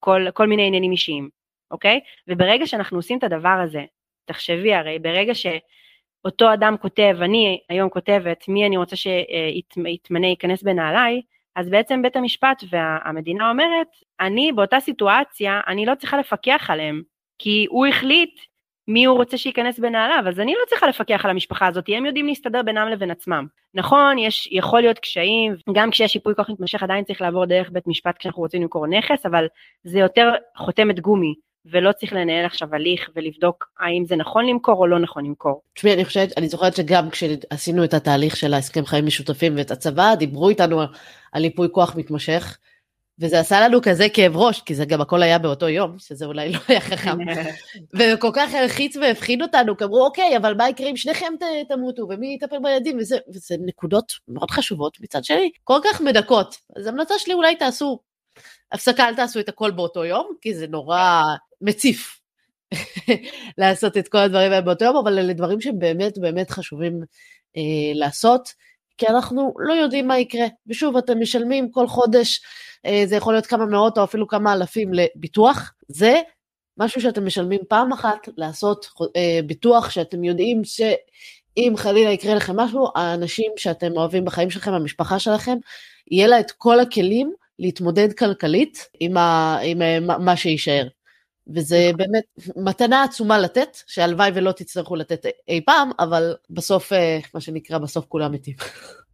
כל, כל מיני עניינים אישיים, אוקיי? וברגע שאנחנו עושים את הדבר הזה, תחשבי הרי, ברגע שאותו אדם כותב, אני היום כותבת מי אני רוצה שיתמנה ייכנס בנעליי, אז בעצם בית המשפט והמדינה אומרת, אני באותה סיטואציה, אני לא צריכה לפקח עליהם, כי הוא החליט מי הוא רוצה שייכנס בנעליו, אז אני לא צריכה לפקח על המשפחה הזאת, הם יודעים להסתדר בינם לבין עצמם. נכון, יש, יכול להיות קשיים, גם כשיש ייפוי כוח מתמשך עדיין צריך לעבור דרך בית משפט כשאנחנו רוצים למכור נכס, אבל זה יותר חותמת גומי, ולא צריך לנהל עכשיו הליך ולבדוק האם זה נכון למכור או לא נכון למכור. תשמעי, אני חושבת, אני זוכרת שגם כשעשינו את התהליך של ההסכם חיים משותפים ואת הצבא, דיברו איתנו על ייפוי כוח מתמשך, וזה עשה לנו כזה כאב ראש, כי זה גם הכל היה באותו יום, שזה אולי לא היה חכם. וכל כך הלחיץ והפחיד אותנו, כי אמרו, אוקיי, אבל מה יקרה אם שניכם תמותו, ומי יטפל בילדים, וזה, וזה נקודות מאוד חשובות מצד שני, כל כך מדכאות. אז המלצה שלי אולי תעשו הפסקה, אל תעשו את הכל באותו יום, כי זה נורא מציף לעשות את כל הדברים האלה באותו יום, אבל אלה דברים שהם באמת באמת חשובים אה, לעשות, כי אנחנו לא יודעים מה יקרה. ושוב, אתם משלמים כל חודש, אה, זה יכול להיות כמה מאות או אפילו כמה אלפים לביטוח, זה משהו שאתם משלמים פעם אחת לעשות אה, ביטוח שאתם יודעים שאם חלילה יקרה לכם משהו, האנשים שאתם אוהבים בחיים שלכם, המשפחה שלכם, יהיה לה את כל הכלים להתמודד כלכלית עם, ה, עם מה שיישאר. וזה נכון. באמת מתנה עצומה לתת, שהלוואי ולא תצטרכו לתת אי פעם, אבל בסוף, אה, מה שנקרא, בסוף כולם מתים.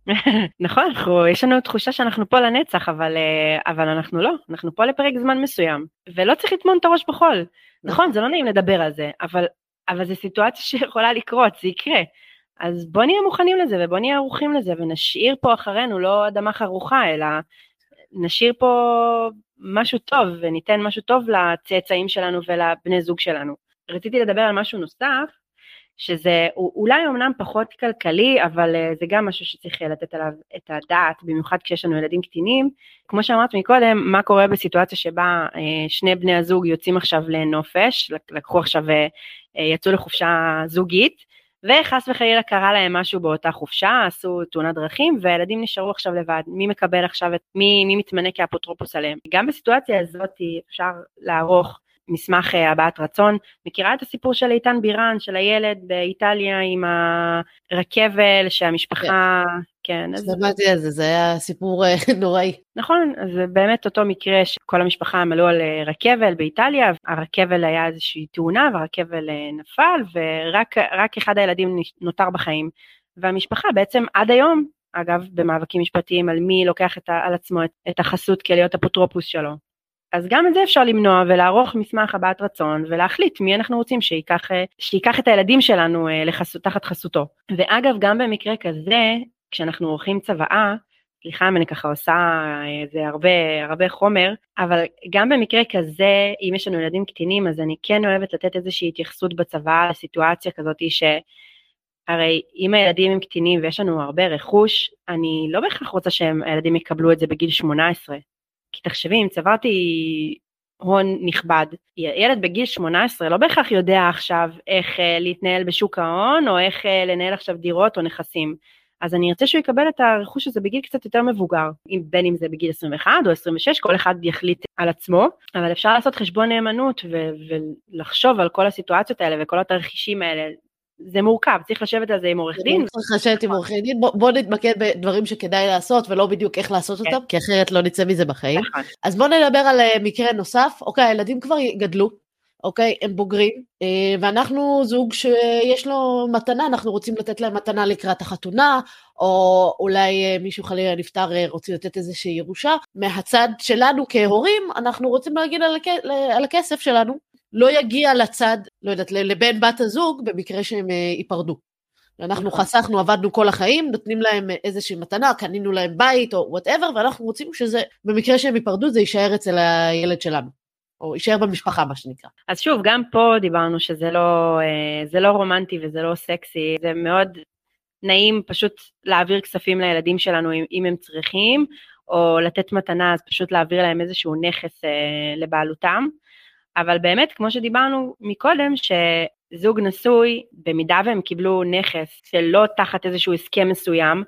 נכון, אנחנו, יש לנו תחושה שאנחנו פה לנצח, אבל, אה, אבל אנחנו לא, אנחנו פה לפרק זמן מסוים, ולא צריך לטמון את הראש בחול. נכון, נכון זה לא נעים לדבר על זה, אבל, אבל זו סיטואציה שיכולה לקרות, זה יקרה. אז בוא נהיה מוכנים לזה ובוא נהיה ערוכים לזה ונשאיר פה אחרינו לא אדמה חרוכה אלא נשאיר פה משהו טוב וניתן משהו טוב לצאצאים שלנו ולבני זוג שלנו. רציתי לדבר על משהו נוסף, שזה אולי אמנם פחות כלכלי, אבל אה, זה גם משהו שצריך לתת עליו את הדעת, במיוחד כשיש לנו ילדים קטינים. כמו שאמרת מקודם, מה קורה בסיטואציה שבה אה, שני בני הזוג יוצאים עכשיו לנופש, לקחו עכשיו, אה, יצאו לחופשה זוגית, וחס וחלילה קרה להם משהו באותה חופשה, עשו תאונת דרכים והילדים נשארו עכשיו לבד, מי מקבל עכשיו את, מי, מי מתמנה כאפוטרופוס עליהם. גם בסיטואציה הזאת אפשר לערוך מסמך אה, הבעת רצון. מכירה את הסיפור של איתן בירן, של הילד באיטליה עם הרכבל שהמשפחה, כן. אז... שמעתי על זה, זה היה סיפור אה, נוראי. נכון, אז זה באמת אותו מקרה שכל המשפחה עמלו על אה, רכבל באיטליה, הרכבל היה איזושהי תאונה והרכבל נפל ורק אחד הילדים נותר בחיים. והמשפחה בעצם עד היום, אגב במאבקים משפטיים על מי לוקח את, על עצמו את, את החסות כלהיות אפוטרופוס שלו. אז גם את זה אפשר למנוע ולערוך מסמך הבעת רצון ולהחליט מי אנחנו רוצים שייקח, שייקח את הילדים שלנו אה, לחסות, תחת חסותו. ואגב, גם במקרה כזה, כשאנחנו עורכים צוואה, סליחה אם אני ככה עושה איזה הרבה, הרבה חומר, אבל גם במקרה כזה, אם יש לנו ילדים קטינים, אז אני כן אוהבת לתת איזושהי התייחסות בצבא לסיטואציה כזאת ש... הרי אם הילדים הם קטינים ויש לנו הרבה רכוש, אני לא בהכרח רוצה שהילדים יקבלו את זה בגיל 18. כי תחשבי, אם צברתי הון נכבד, ילד בגיל 18 לא בהכרח יודע עכשיו איך uh, להתנהל בשוק ההון, או איך uh, לנהל עכשיו דירות או נכסים. אז אני ארצה שהוא יקבל את הרכוש הזה בגיל קצת יותר מבוגר, בין אם זה בגיל 21 או 26, כל אחד יחליט על עצמו, אבל אפשר לעשות חשבון נאמנות ו- ולחשוב על כל הסיטואציות האלה וכל התרחישים האלה, זה מורכב, צריך לשבת על זה עם עורך דין. צריך לשבת עם עורך דין, בוא, בוא נתמקד בדברים שכדאי לעשות ולא בדיוק איך לעשות כן. אותם, כי אחרת לא נצא מזה בחיים. נכון. אז בוא נדבר על אה, מקרה נוסף, אוקיי, הילדים כבר גדלו, אוקיי, הם בוגרים, אה, ואנחנו זוג שיש לו מתנה, אנחנו רוצים לתת להם מתנה לקראת החתונה, או אולי אה, מישהו חלילה נפטר, רוצים לתת איזושהי ירושה. מהצד שלנו כהורים, אנחנו רוצים להגיד על, הכ... על הכסף שלנו, לא יגיע לצד, לא יודעת, לבן בת הזוג במקרה שהם אה, ייפרדו. אנחנו נכון. חסכנו, עבדנו כל החיים, נותנים להם איזושהי מתנה, קנינו להם בית או whatever, ואנחנו רוצים שזה, במקרה שהם ייפרדו, זה יישאר אצל הילד שלנו. או יישאר במשפחה, מה שנקרא. אז שוב, גם פה דיברנו שזה לא, אה, לא רומנטי וזה לא סקסי, זה מאוד נעים פשוט להעביר כספים לילדים שלנו אם הם צריכים, או לתת מתנה, אז פשוט להעביר להם איזשהו נכס אה, לבעלותם. אבל באמת, כמו שדיברנו מקודם, שזוג נשוי, במידה והם קיבלו נכס שלא תחת איזשהו הסכם מסוים,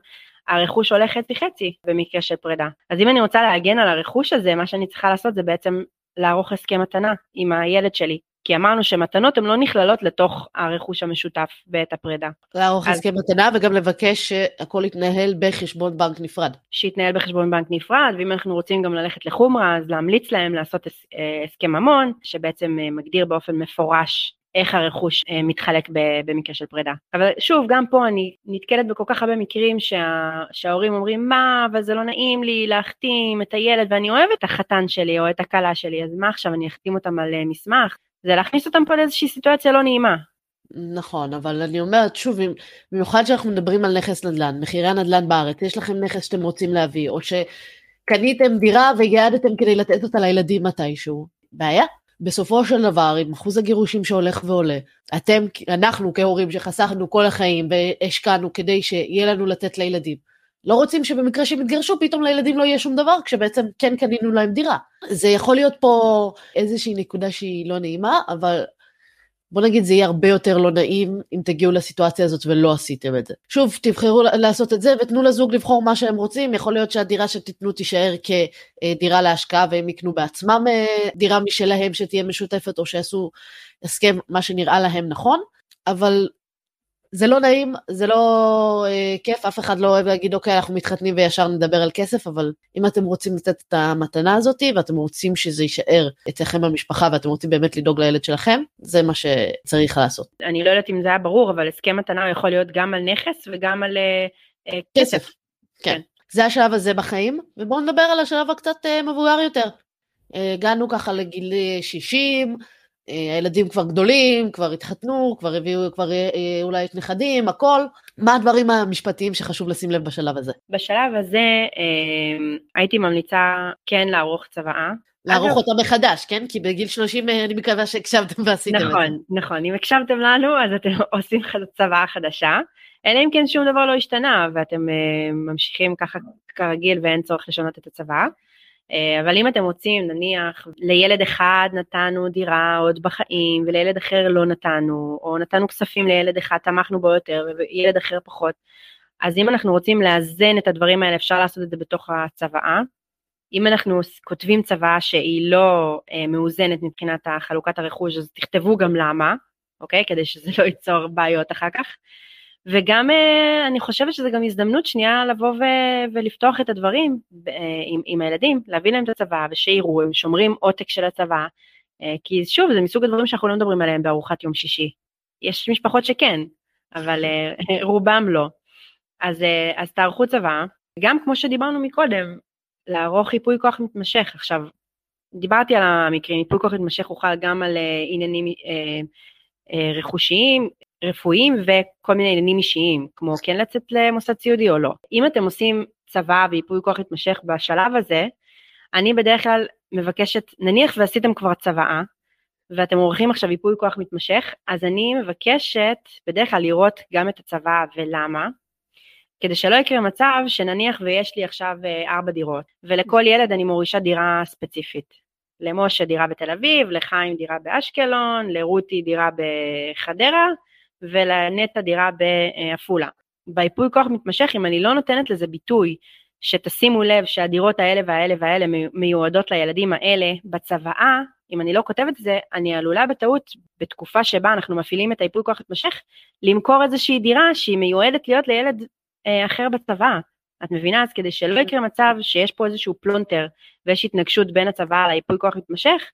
הרכוש הולך חצי חצי במקרה של פרידה. אז אם אני רוצה להגן על הרכוש הזה, מה שאני צריכה לעשות זה בעצם לערוך הסכם מתנה עם הילד שלי. כי אמרנו שמתנות הן לא נכללות לתוך הרכוש המשותף בעת הפרידה. לערוך אז- הסכם מתנה וגם לבקש שהכל יתנהל בחשבון בנק נפרד. שיתנהל בחשבון בנק נפרד, ואם אנחנו רוצים גם ללכת לחומרה, אז להמליץ להם לעשות אה, הסכם ממון, שבעצם אה, מגדיר באופן מפורש איך הרכוש אה, מתחלק במקרה של פרידה. אבל שוב, גם פה אני נתקלת בכל כך הרבה מקרים שה, שההורים אומרים, מה, אבל זה לא נעים לי להחתים את הילד, ואני אוהבת את החתן שלי או את הכלה שלי, אז מה עכשיו, אני אחתים אותם על אה, מסמך? זה להכניס אותם פה לאיזושהי סיטואציה לא נעימה. נכון, אבל אני אומרת שוב, במיוחד שאנחנו מדברים על נכס נדל"ן, מחירי הנדל"ן בארץ, יש לכם נכס שאתם רוצים להביא, או שקניתם דירה וייעדתם כדי לתת אותה לילדים מתישהו, בעיה. בסופו של דבר, עם אחוז הגירושים שהולך ועולה, אתם, אנחנו כהורים שחסכנו כל החיים והשקענו כדי שיהיה לנו לתת לילדים, לא רוצים שבמקרה שהם יתגרשו, פתאום לילדים לא יהיה שום דבר, כשבעצם כן קנינו להם דירה. זה יכול להיות פה איזושהי נקודה שהיא לא נעימה, אבל בוא נגיד זה יהיה הרבה יותר לא נעים אם תגיעו לסיטואציה הזאת ולא עשיתם את זה. שוב, תבחרו לעשות את זה ותנו לזוג לבחור מה שהם רוצים, יכול להיות שהדירה שתיתנו תישאר כדירה להשקעה והם יקנו בעצמם אה, דירה משלהם שתהיה משותפת או שיעשו הסכם מה שנראה להם נכון, אבל זה לא נעים, זה לא אה, כיף, אף אחד לא אוהב להגיד אוקיי אנחנו מתחתנים וישר נדבר על כסף, אבל אם אתם רוצים לתת את המתנה הזאת ואתם רוצים שזה יישאר אצלכם במשפחה ואתם רוצים באמת לדאוג לילד שלכם, זה מה שצריך לעשות. אני לא יודעת אם זה היה ברור, אבל הסכם מתנה יכול להיות גם על נכס וגם על אה, אה, כסף. כסף. כן. זה השלב הזה בחיים, ובואו נדבר על השלב הקצת אה, מבוגר יותר. אה, הגענו ככה לגיל 60, אה, הילדים כבר גדולים, כבר התחתנו, כבר הביאו, כבר אה, אה, אולי יש נכדים, הכל. מה הדברים המשפטיים שחשוב לשים לב בשלב הזה? בשלב הזה אה, הייתי ממליצה כן לערוך צוואה. לערוך אותה מחדש, כן? כי בגיל 30 אה, אני מקווה שהקשבתם ועשיתם את זה. נכון, נכון, אם הקשבתם לנו אז אתם עושים צוואה חדשה, אלא אם כן שום דבר לא השתנה ואתם אה, ממשיכים ככה כרגיל ואין צורך לשנות את הצוואה. אה, אבל אם אתם רוצים, נניח, לילד אחד נתנו דירה עוד בחיים ולילד אחר לא נתנו, או נתנו כספים לילד אחד, תמכנו בו יותר וילד אחר פחות, אז אם אנחנו רוצים לאזן את הדברים האלה, אפשר לעשות את זה בתוך הצוואה. אם אנחנו כותבים צוואה שהיא לא אה, מאוזנת מבחינת חלוקת הרכוש, אז תכתבו גם למה, אוקיי? כדי שזה לא ייצור בעיות אחר כך. וגם אה, אני חושבת שזו גם הזדמנות שנייה לבוא ו- ולפתוח את הדברים אה, עם, עם הילדים, להביא להם את הצבא ושיראו, הם שומרים עותק של הצבא, אה, כי שוב, זה מסוג הדברים שאנחנו לא מדברים עליהם בארוחת יום שישי. יש משפחות שכן, אבל רובם לא. אז, אז תערכו צבא, גם כמו שדיברנו מקודם, לערוך ייפוי כוח מתמשך. עכשיו, דיברתי על המקרים, ייפוי כוח מתמשך הוא חל גם על עניינים אה, אה, רכושיים, רפואיים וכל מיני עניינים אישיים, כמו כן לצאת למוסד סיעודי או לא. אם אתם עושים צבא וייפוי כוח מתמשך בשלב הזה, אני בדרך כלל מבקשת, נניח ועשיתם כבר צוואה, ואתם עורכים עכשיו ייפוי כוח מתמשך, אז אני מבקשת בדרך כלל לראות גם את הצבא ולמה, כדי שלא יקרה מצב שנניח ויש לי עכשיו אה, ארבע דירות, ולכל ילד אני מורישה דירה ספציפית. למשה דירה בתל אביב, לחיים דירה באשקלון, לרותי דירה בחדרה, ולנטע דירה בעפולה. בייפוי כוח מתמשך, אם אני לא נותנת לזה ביטוי, שתשימו לב שהדירות האלה והאלה והאלה מיועדות לילדים האלה בצוואה, אם אני לא כותבת את זה, אני עלולה בטעות, בתקופה שבה אנחנו מפעילים את הייפוי כוח מתמשך, למכור איזושהי דירה שהיא מיועדת להיות לילד אה, אחר בצבא. את מבינה? אז כדי שלא יקרה מצב שיש פה איזשהו פלונטר ויש התנגשות בין הצבא לייפוי כוח מתמשך,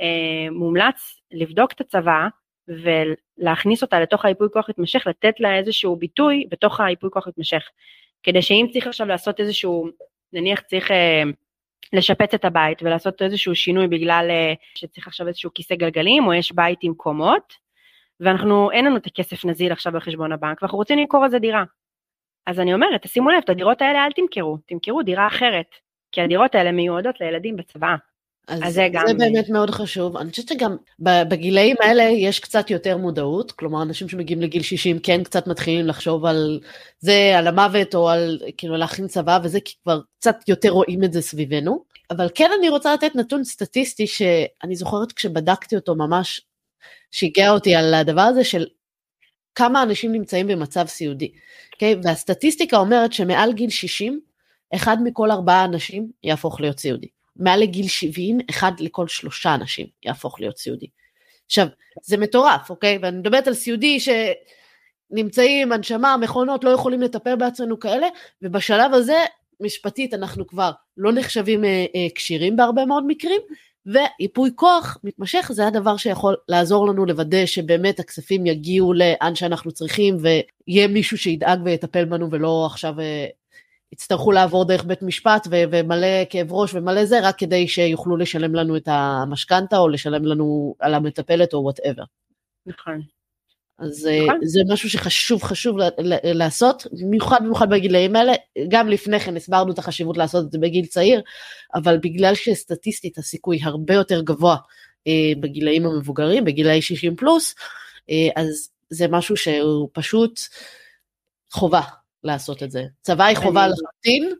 אה, מומלץ לבדוק את הצבא ולהכניס אותה לתוך הייפוי כוח מתמשך, לתת לה איזשהו ביטוי בתוך הייפוי כוח מתמשך. כדי שאם צריך עכשיו לעשות איזשהו, נניח צריך אה, לשפץ את הבית ולעשות איזשהו שינוי בגלל אה, שצריך עכשיו איזשהו כיסא גלגלים או יש בית עם קומות, ואנחנו, אין לנו את הכסף נזיל עכשיו בחשבון הבנק, ואנחנו רוצים למכור איזה דירה. אז אני אומרת, תשימו לב, את הדירות האלה אל תמכרו, תמכרו דירה אחרת, כי הדירות האלה מיועדות לילדים בצבא. אז, אז זה, גם... זה באמת מאוד חשוב. אני חושבת שגם בגילאים האלה יש קצת יותר מודעות, כלומר אנשים שמגיעים לגיל 60 כן קצת מתחילים לחשוב על זה, על המוות או על כאילו להכין צבא וזה, כי כבר קצת יותר רואים את זה סביבנו. אבל כן אני רוצה לתת נתון סטטיסטי שאני זוכרת כשבדקתי אותו ממש, שיגע אותי על הדבר הזה של כמה אנשים נמצאים במצב סיעודי. Okay? אוקיי? והסטטיסטיקה אומרת שמעל גיל 60, אחד מכל ארבעה אנשים יהפוך להיות סיעודי. מעל לגיל 70, אחד לכל שלושה אנשים יהפוך להיות סיעודי. עכשיו, זה מטורף, אוקיי? ואני מדברת על סיעודי שנמצאים, הנשמה, מכונות, לא יכולים לטפל בעצמנו כאלה, ובשלב הזה, משפטית, אנחנו כבר לא נחשבים אה, אה, כשירים בהרבה מאוד מקרים, וייפוי כוח מתמשך זה הדבר שיכול לעזור לנו לוודא שבאמת הכספים יגיעו לאן שאנחנו צריכים ויהיה מישהו שידאג ויטפל בנו ולא עכשיו אה, יצטרכו לעבור דרך בית משפט ו- ומלא כאב ראש ומלא זה, רק כדי שיוכלו לשלם לנו את המשכנתה או לשלם לנו על המטפלת או וואטאבר. נכון. אז אה, נכון. זה משהו שחשוב חשוב לעשות, במיוחד במיוחד בגילאים האלה, גם לפני כן הסברנו את החשיבות לעשות את זה בגיל צעיר, אבל בגלל שסטטיסטית הסיכוי הרבה יותר גבוה אה, בגילאים המבוגרים, בגילאי 60 פלוס, אה, אז זה משהו שהוא פשוט חובה לעשות את זה. צבא היא חובה. לחלוטין,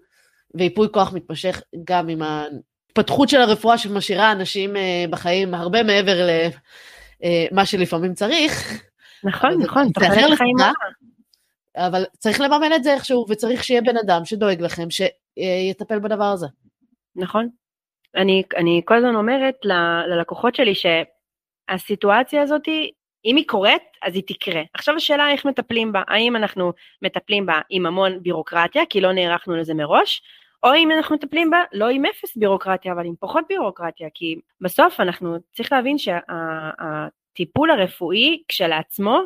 וייפוי כוח מתמשך גם עם ההתפתחות של הרפואה שמשאירה אנשים אה, בחיים הרבה מעבר למה אה, שלפעמים צריך. נכון, נכון, תוחלת חיים אבל צריך לממן את זה איכשהו, וצריך שיהיה בן אדם שדואג לכם, שיטפל בדבר הזה. נכון. אני, אני כל הזמן אומרת ללקוחות שלי שהסיטואציה הזאת אם היא קורית, אז היא תקרה. עכשיו השאלה איך מטפלים בה, האם אנחנו מטפלים בה עם המון בירוקרטיה, כי לא נערכנו לזה מראש, או אם אנחנו מטפלים בה לא עם אפס בירוקרטיה, אבל עם פחות בירוקרטיה, כי בסוף אנחנו, צריך להבין שהטיפול הרפואי כשלעצמו,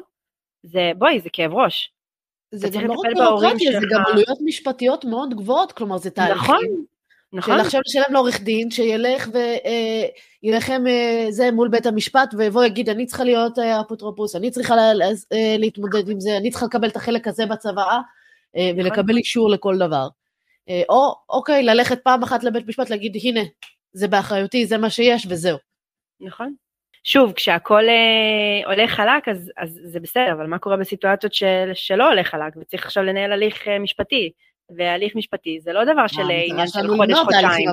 זה, בואי, זה כאב ראש. זה גם לא רק בירוקרטיה, זה גם עלויות משפטיות מאוד גבוהות, כלומר זה תהליכים. נכון. נכון. של עכשיו לשלם לעורך דין, שילך וילחם אה, זה מול בית המשפט, ויבוא יגיד, אני צריכה להיות אה, אפוטרופוס, אני צריכה אה, להתמודד עם זה, אני צריכה לקבל את החלק הזה בצוואה, ולקבל נכון. אישור לכל דבר. או, אוקיי, ללכת פעם אחת לבית משפט, להגיד, הנה, זה באחריותי, זה מה שיש, וזהו. נכון. שוב, כשהכול אה, הולך חלק, אז, אז זה בסדר, אבל מה קורה בסיטואציות של, שלא הולך חלק, וצריך עכשיו לנהל הליך משפטי? והליך משפטי זה לא דבר של עניין של חודש, חודשיים.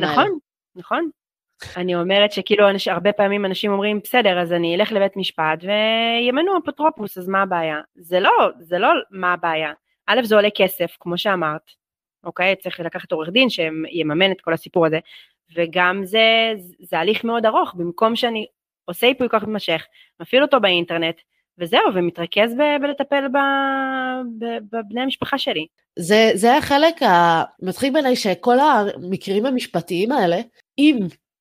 נכון, נכון. אני אומרת שכאילו אנש, הרבה פעמים אנשים אומרים בסדר אז אני אלך לבית משפט וימנו אפוטרופוס אז מה הבעיה? זה לא, זה לא מה הבעיה. א' זה עולה כסף כמו שאמרת, אוקיי? צריך לקחת עורך דין שיממן את כל הסיפור הזה וגם זה, זה הליך מאוד ארוך במקום שאני עושה ייפוי כוח מתמשך, מפעיל אותו באינטרנט וזהו, ומתרכז ב- בלטפל ב- ב- בבני המשפחה שלי. זה, זה החלק המצחיק בעיניי שכל המקרים המשפטיים האלה, אם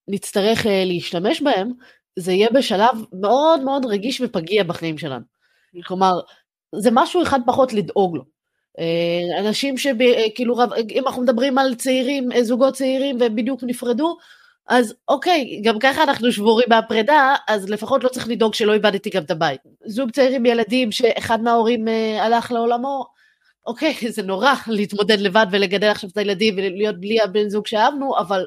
נצטרך אה, להשתמש בהם, זה יהיה בשלב מאוד מאוד רגיש ופגיע בחיים שלנו. כלומר, זה משהו אחד פחות לדאוג לו. אה, אנשים שכאילו, אה, אם אנחנו מדברים על צעירים, זוגות צעירים ובדיוק נפרדו, אז אוקיי, גם ככה אנחנו שבורים מהפרידה, אז לפחות לא צריך לדאוג שלא איבדתי גם את הבית. זוג צעיר עם ילדים שאחד מההורים אה, הלך לעולמו, אוקיי, זה נורא להתמודד לבד ולגדל עכשיו את הילדים ולהיות בלי הבן זוג שאהבנו, אבל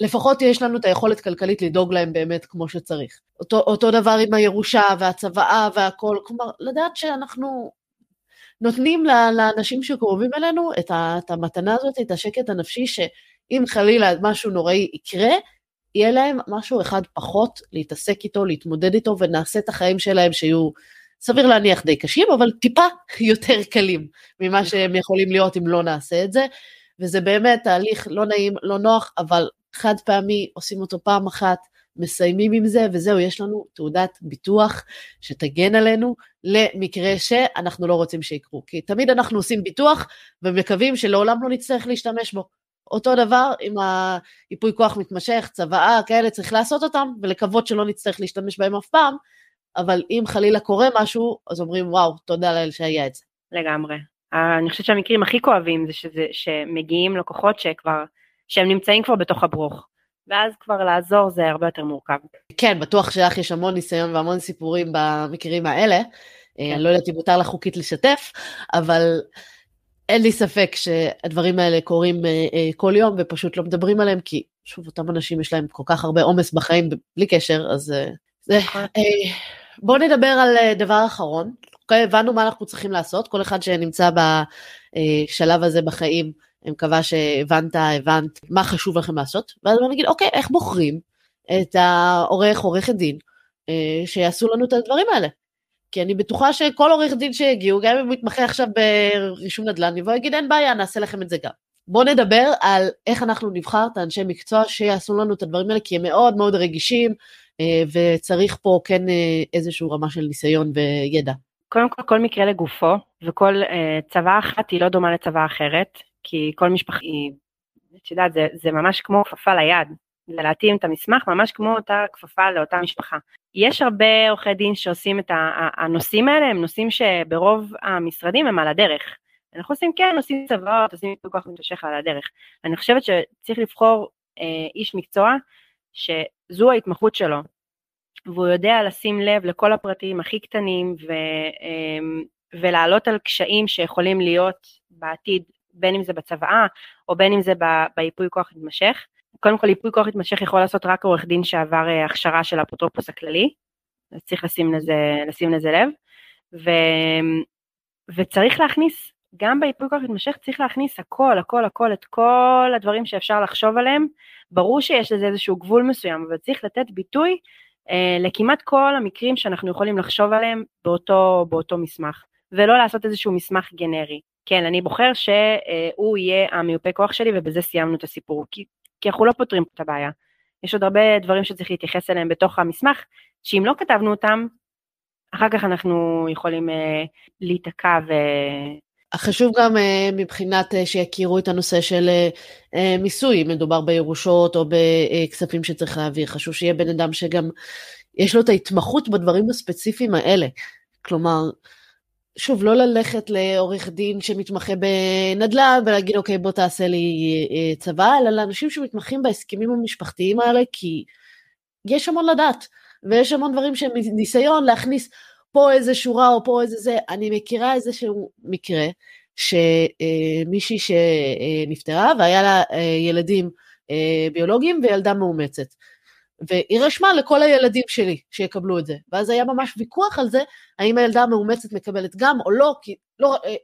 לפחות יש לנו את היכולת כלכלית לדאוג להם באמת כמו שצריך. אותו, אותו דבר עם הירושה והצוואה והכל, כלומר, לדעת שאנחנו נותנים לאנשים שקרובים אלינו את, המתנה הזאת, את השקט הנפשי, ש... אם חלילה משהו נוראי יקרה, יהיה להם משהו אחד פחות להתעסק איתו, להתמודד איתו, ונעשה את החיים שלהם שיהיו, סביר להניח די קשים, אבל טיפה יותר קלים ממה נכון. שהם יכולים להיות אם לא נעשה את זה. וזה באמת תהליך לא נעים, לא נוח, אבל חד פעמי, עושים אותו פעם אחת, מסיימים עם זה, וזהו, יש לנו תעודת ביטוח שתגן עלינו למקרה שאנחנו לא רוצים שיקרו. כי תמיד אנחנו עושים ביטוח ומקווים שלעולם לא נצטרך להשתמש בו. אותו דבר עם היפוי כוח מתמשך, צוואה, כאלה, צריך לעשות אותם ולקוות שלא נצטרך להשתמש בהם אף פעם, אבל אם חלילה קורה משהו, אז אומרים וואו, תודה לאל שהיה את זה. לגמרי. אני חושבת שהמקרים הכי כואבים זה שזה, שמגיעים לקוחות שכבר, שהם נמצאים כבר בתוך הברוך. ואז כבר לעזור זה הרבה יותר מורכב. כן, בטוח שלך יש המון ניסיון והמון סיפורים במקרים האלה. כן. אני לא יודעת אם מותר לך חוקית לשתף, אבל אין לי ספק שהדברים האלה קורים אה, אה, כל יום ופשוט לא מדברים עליהם, כי שוב, אותם אנשים יש להם כל כך הרבה עומס בחיים בלי קשר, אז זה... נכון. בואו נדבר על דבר אחרון. אוקיי, הבנו מה אנחנו צריכים לעשות, כל אחד שנמצא בשלב הזה בחיים, אני מקווה שהבנת, הבנת מה חשוב לכם לעשות, ואז בוא נגיד, אוקיי, איך בוחרים את העורך, עורכת דין, שיעשו לנו את הדברים האלה. כי אני בטוחה שכל עורך דין שיגיעו, גם אם הוא מתמחה עכשיו ברישום נדל"ן, יבוא ויגיד אין בעיה, נעשה לכם את זה גם. בואו נדבר על איך אנחנו נבחר את האנשי מקצוע שיעשו לנו את הדברים האלה, כי הם מאוד מאוד רגישים, אה, וצריך פה כן אה, איזושהי רמה של ניסיון וידע. קודם כל, כל מקרה לגופו, וכל uh, צבא אחת היא לא דומה לצבא אחרת, כי כל משפחה היא, את יודעת, זה, זה ממש כמו כפפה ליד, זה להתאים את המסמך ממש כמו אותה כפפה לאותה משפחה. יש הרבה עורכי דין שעושים את הנושאים האלה, הם נושאים שברוב המשרדים הם על הדרך. אנחנו עושים כן, עושים צבאות, עושים פיקוח מתמשך על הדרך. אני חושבת שצריך לבחור אה, איש מקצוע שזו ההתמחות שלו, והוא יודע לשים לב לכל הפרטים הכי קטנים ו, אה, ולעלות על קשיים שיכולים להיות בעתיד, בין אם זה בצוואה או בין אם זה בייפוי כוח מתמשך. קודם כל ייפוי כוח מתמשך יכול לעשות רק עורך דין שעבר אה, הכשרה של האפוטרופוס הכללי, אז צריך לשים לזה, לשים לזה לב, ו, וצריך להכניס, גם בייפוי כוח מתמשך צריך להכניס הכל, הכל, הכל, את כל הדברים שאפשר לחשוב עליהם, ברור שיש לזה איזשהו גבול מסוים, אבל צריך לתת ביטוי אה, לכמעט כל המקרים שאנחנו יכולים לחשוב עליהם באותו, באותו מסמך, ולא לעשות איזשהו מסמך גנרי. כן, אני בוחר שהוא יהיה המיופה כוח שלי ובזה סיימנו את הסיפור, כי כי אנחנו לא פותרים את הבעיה. יש עוד הרבה דברים שצריך להתייחס אליהם בתוך המסמך, שאם לא כתבנו אותם, אחר כך אנחנו יכולים uh, להיתקע ו... חשוב גם uh, מבחינת uh, שיכירו את הנושא של uh, מיסוי, אם מדובר בירושות או בכספים שצריך להעביר, חשוב שיהיה בן אדם שגם יש לו את ההתמחות בדברים הספציפיים האלה. כלומר, שוב, לא ללכת לעורך דין שמתמחה בנדל"ן ולהגיד, אוקיי, בוא תעשה לי אה, צבא, אלא לאנשים שמתמחים בהסכמים המשפחתיים האלה, כי יש המון לדעת, ויש המון דברים שהם ניסיון להכניס פה איזה שורה או פה איזה זה. אני מכירה איזשהו מקרה שמישהי שנפטרה והיה לה אה, ילדים אה, ביולוגיים וילדה מאומצת. והיא רשמה לכל הילדים שלי שיקבלו את זה. ואז היה ממש ויכוח על זה, האם הילדה המאומצת מקבלת גם או לא, כי לא, אה,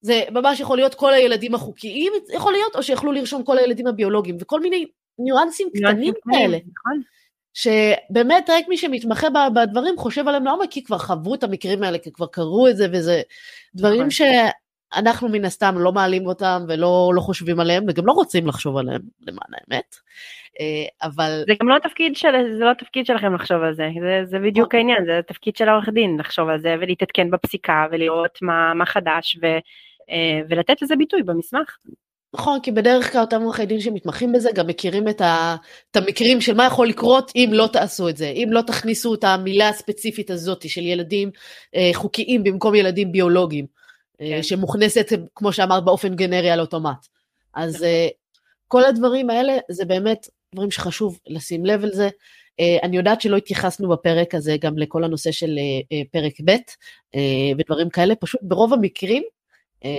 זה ממש יכול להיות כל הילדים החוקיים, יכול להיות, או שיכלו לרשום כל הילדים הביולוגיים, וכל מיני ניואנסים קטנים כאלה. נכון. שבאמת רק מי שמתמחה בדברים חושב עליהם לעומק, כי כבר חוו את המקרים האלה, כי כבר קראו את זה, וזה דברים נכון. שאנחנו מן הסתם לא מעלים אותם ולא לא חושבים עליהם, וגם לא רוצים לחשוב עליהם, למען האמת. אה, אבל... זה גם לא התפקיד של, זה לא התפקיד שלכם לחשוב על זה, זה, זה בדיוק נכון. העניין, זה התפקיד של העורך דין לחשוב על זה ולהתעדכן בפסיקה ולראות מה, מה חדש ו, אה, ולתת לזה ביטוי במסמך. נכון, כי בדרך כלל אותם עורכי דין שמתמחים בזה גם מכירים את, ה, את המקרים של מה יכול לקרות אם לא תעשו את זה, אם לא תכניסו את המילה הספציפית הזאת של ילדים אה, חוקיים במקום ילדים ביולוגיים, אה, כן. שמוכנסת, כמו שאמרת, באופן גנרי על אוטומט. אז נכון. אה, כל הדברים האלה זה באמת דברים שחשוב לשים לב על זה. Uh, אני יודעת שלא התייחסנו בפרק הזה גם לכל הנושא של uh, פרק ב' ודברים כאלה, פשוט ברוב המקרים,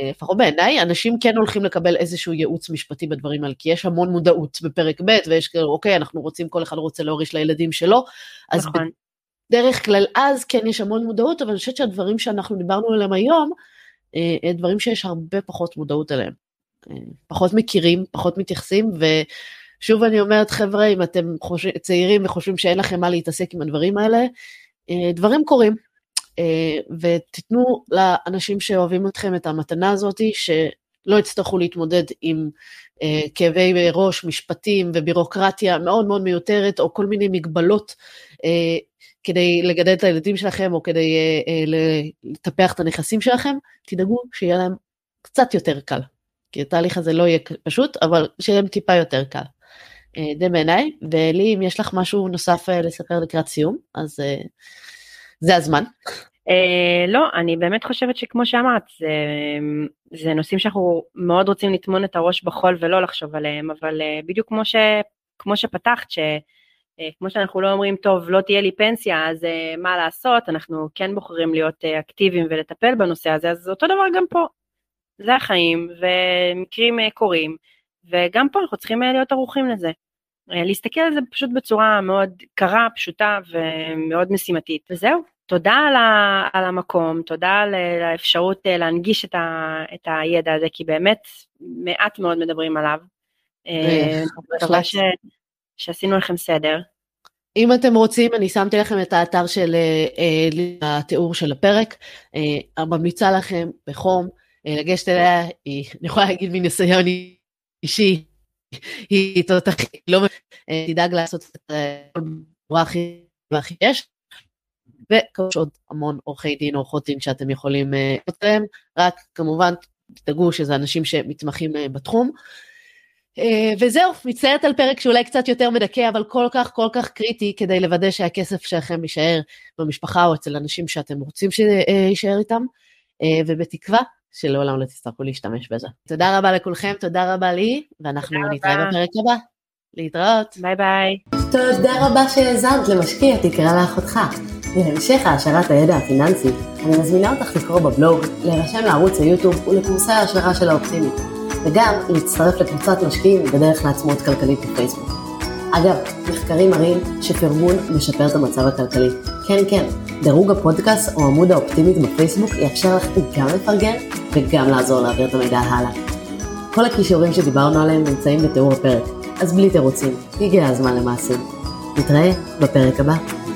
לפחות בעיניי, אנשים כן הולכים לקבל איזשהו ייעוץ משפטי בדברים האלה, כי יש המון מודעות בפרק ב' ויש כאילו, אוקיי, אנחנו רוצים, כל אחד רוצה להוריש לילדים שלו, אז נכון. בדרך כלל אז כן יש המון מודעות, אבל אני חושבת שהדברים שאנחנו דיברנו עליהם היום, דברים שיש הרבה פחות מודעות אליהם. פחות מכירים, פחות מתייחסים, ו... שוב אני אומרת, חבר'ה, אם אתם חושב, צעירים וחושבים שאין לכם מה להתעסק עם הדברים האלה, אה, דברים קורים. אה, ותיתנו לאנשים שאוהבים אתכם את המתנה הזאת, שלא יצטרכו להתמודד עם אה, כאבי ראש, משפטים ובירוקרטיה מאוד מאוד מיותרת, או כל מיני מגבלות כדי לגדל את הילדים שלכם, או כדי לטפח את הנכסים שלכם, תדאגו שיהיה להם קצת יותר קל. כי התהליך הזה לא יהיה פשוט, אבל שיהיה להם טיפה יותר קל. די אה, בעיניי, ולי אם יש לך משהו נוסף אה, לספר לקראת סיום, אז אה, זה הזמן. לא, אני באמת חושבת שכמו שאמרת, זה, נושאים שאנחנו מאוד רוצים לטמון את הראש בחול ולא לחשוב עליהם, אבל בדיוק כמו כמו שפתחת, ש... כמו שאנחנו לא אומרים, טוב, לא תהיה לי פנסיה, אז מה לעשות, אנחנו כן בוחרים להיות אקטיביים ולטפל בנושא הזה, אז אותו דבר גם פה. זה החיים, ומקרים קורים, וגם פה אנחנו צריכים להיות ערוכים לזה. להסתכל על זה פשוט בצורה מאוד קרה, פשוטה ומאוד משימתית, וזהו. תודה על, ה, על המקום, תודה על האפשרות uh, להנגיש את, ה, את הידע הזה, כי באמת מעט מאוד מדברים עליו. מקווה ש... שעשינו לכם סדר. אם אתם רוצים, אני שמתי לכם את האתר של אה, אה התיאור של הפרק. אה, ממליצה לכם בחום אה, לגשת אליה, אני יכולה להגיד מניסיון אישי, היא תותחית, לא אה, תדאג לעשות את כל בצורה הכי והכי יש. וכמובן עוד המון עורכי דין, עורכות דין שאתם יכולים אה, להם, רק כמובן תדאגו שזה אנשים שמתמחים אה, בתחום. אה, וזהו, מצטערת על פרק שאולי קצת יותר מדכא, אבל כל כך כל כך קריטי כדי לוודא שהכסף שלכם יישאר במשפחה או אצל אנשים שאתם רוצים שיישאר איתם, אה, ובתקווה שלעולם לא תצטרכו להשתמש בזה. תודה רבה לכולכם, תודה רבה לי, ואנחנו נתראה בפרק הבא. להתראות. ביי ביי. תודה רבה שהאזנת למשקיע תקרא לאחותך. להמשך העשרת הידע הפיננסי, אני מזמינה אותך לקרוא בבלוג, להירשם לערוץ היוטיוב ולקורסי ההשערה של האופטימית. וגם להצטרף לקבוצת משקיעים בדרך לעצמאות כלכלית בפייסבוק. אגב, מחקרים מראים שפרגון משפר את המצב הכלכלי. כן, כן, דירוג הפודקאסט או עמוד האופטימית בפייסבוק יאפשר לך גם לפרגן וגם לעזור להעביר את המידע הלאה. כל הכישורים שדיברנו עליהם נמצאים בתיאור הפרק, אז בלי תירוצים, הגיע הזמן למעשים. נתראה בפרק הבא.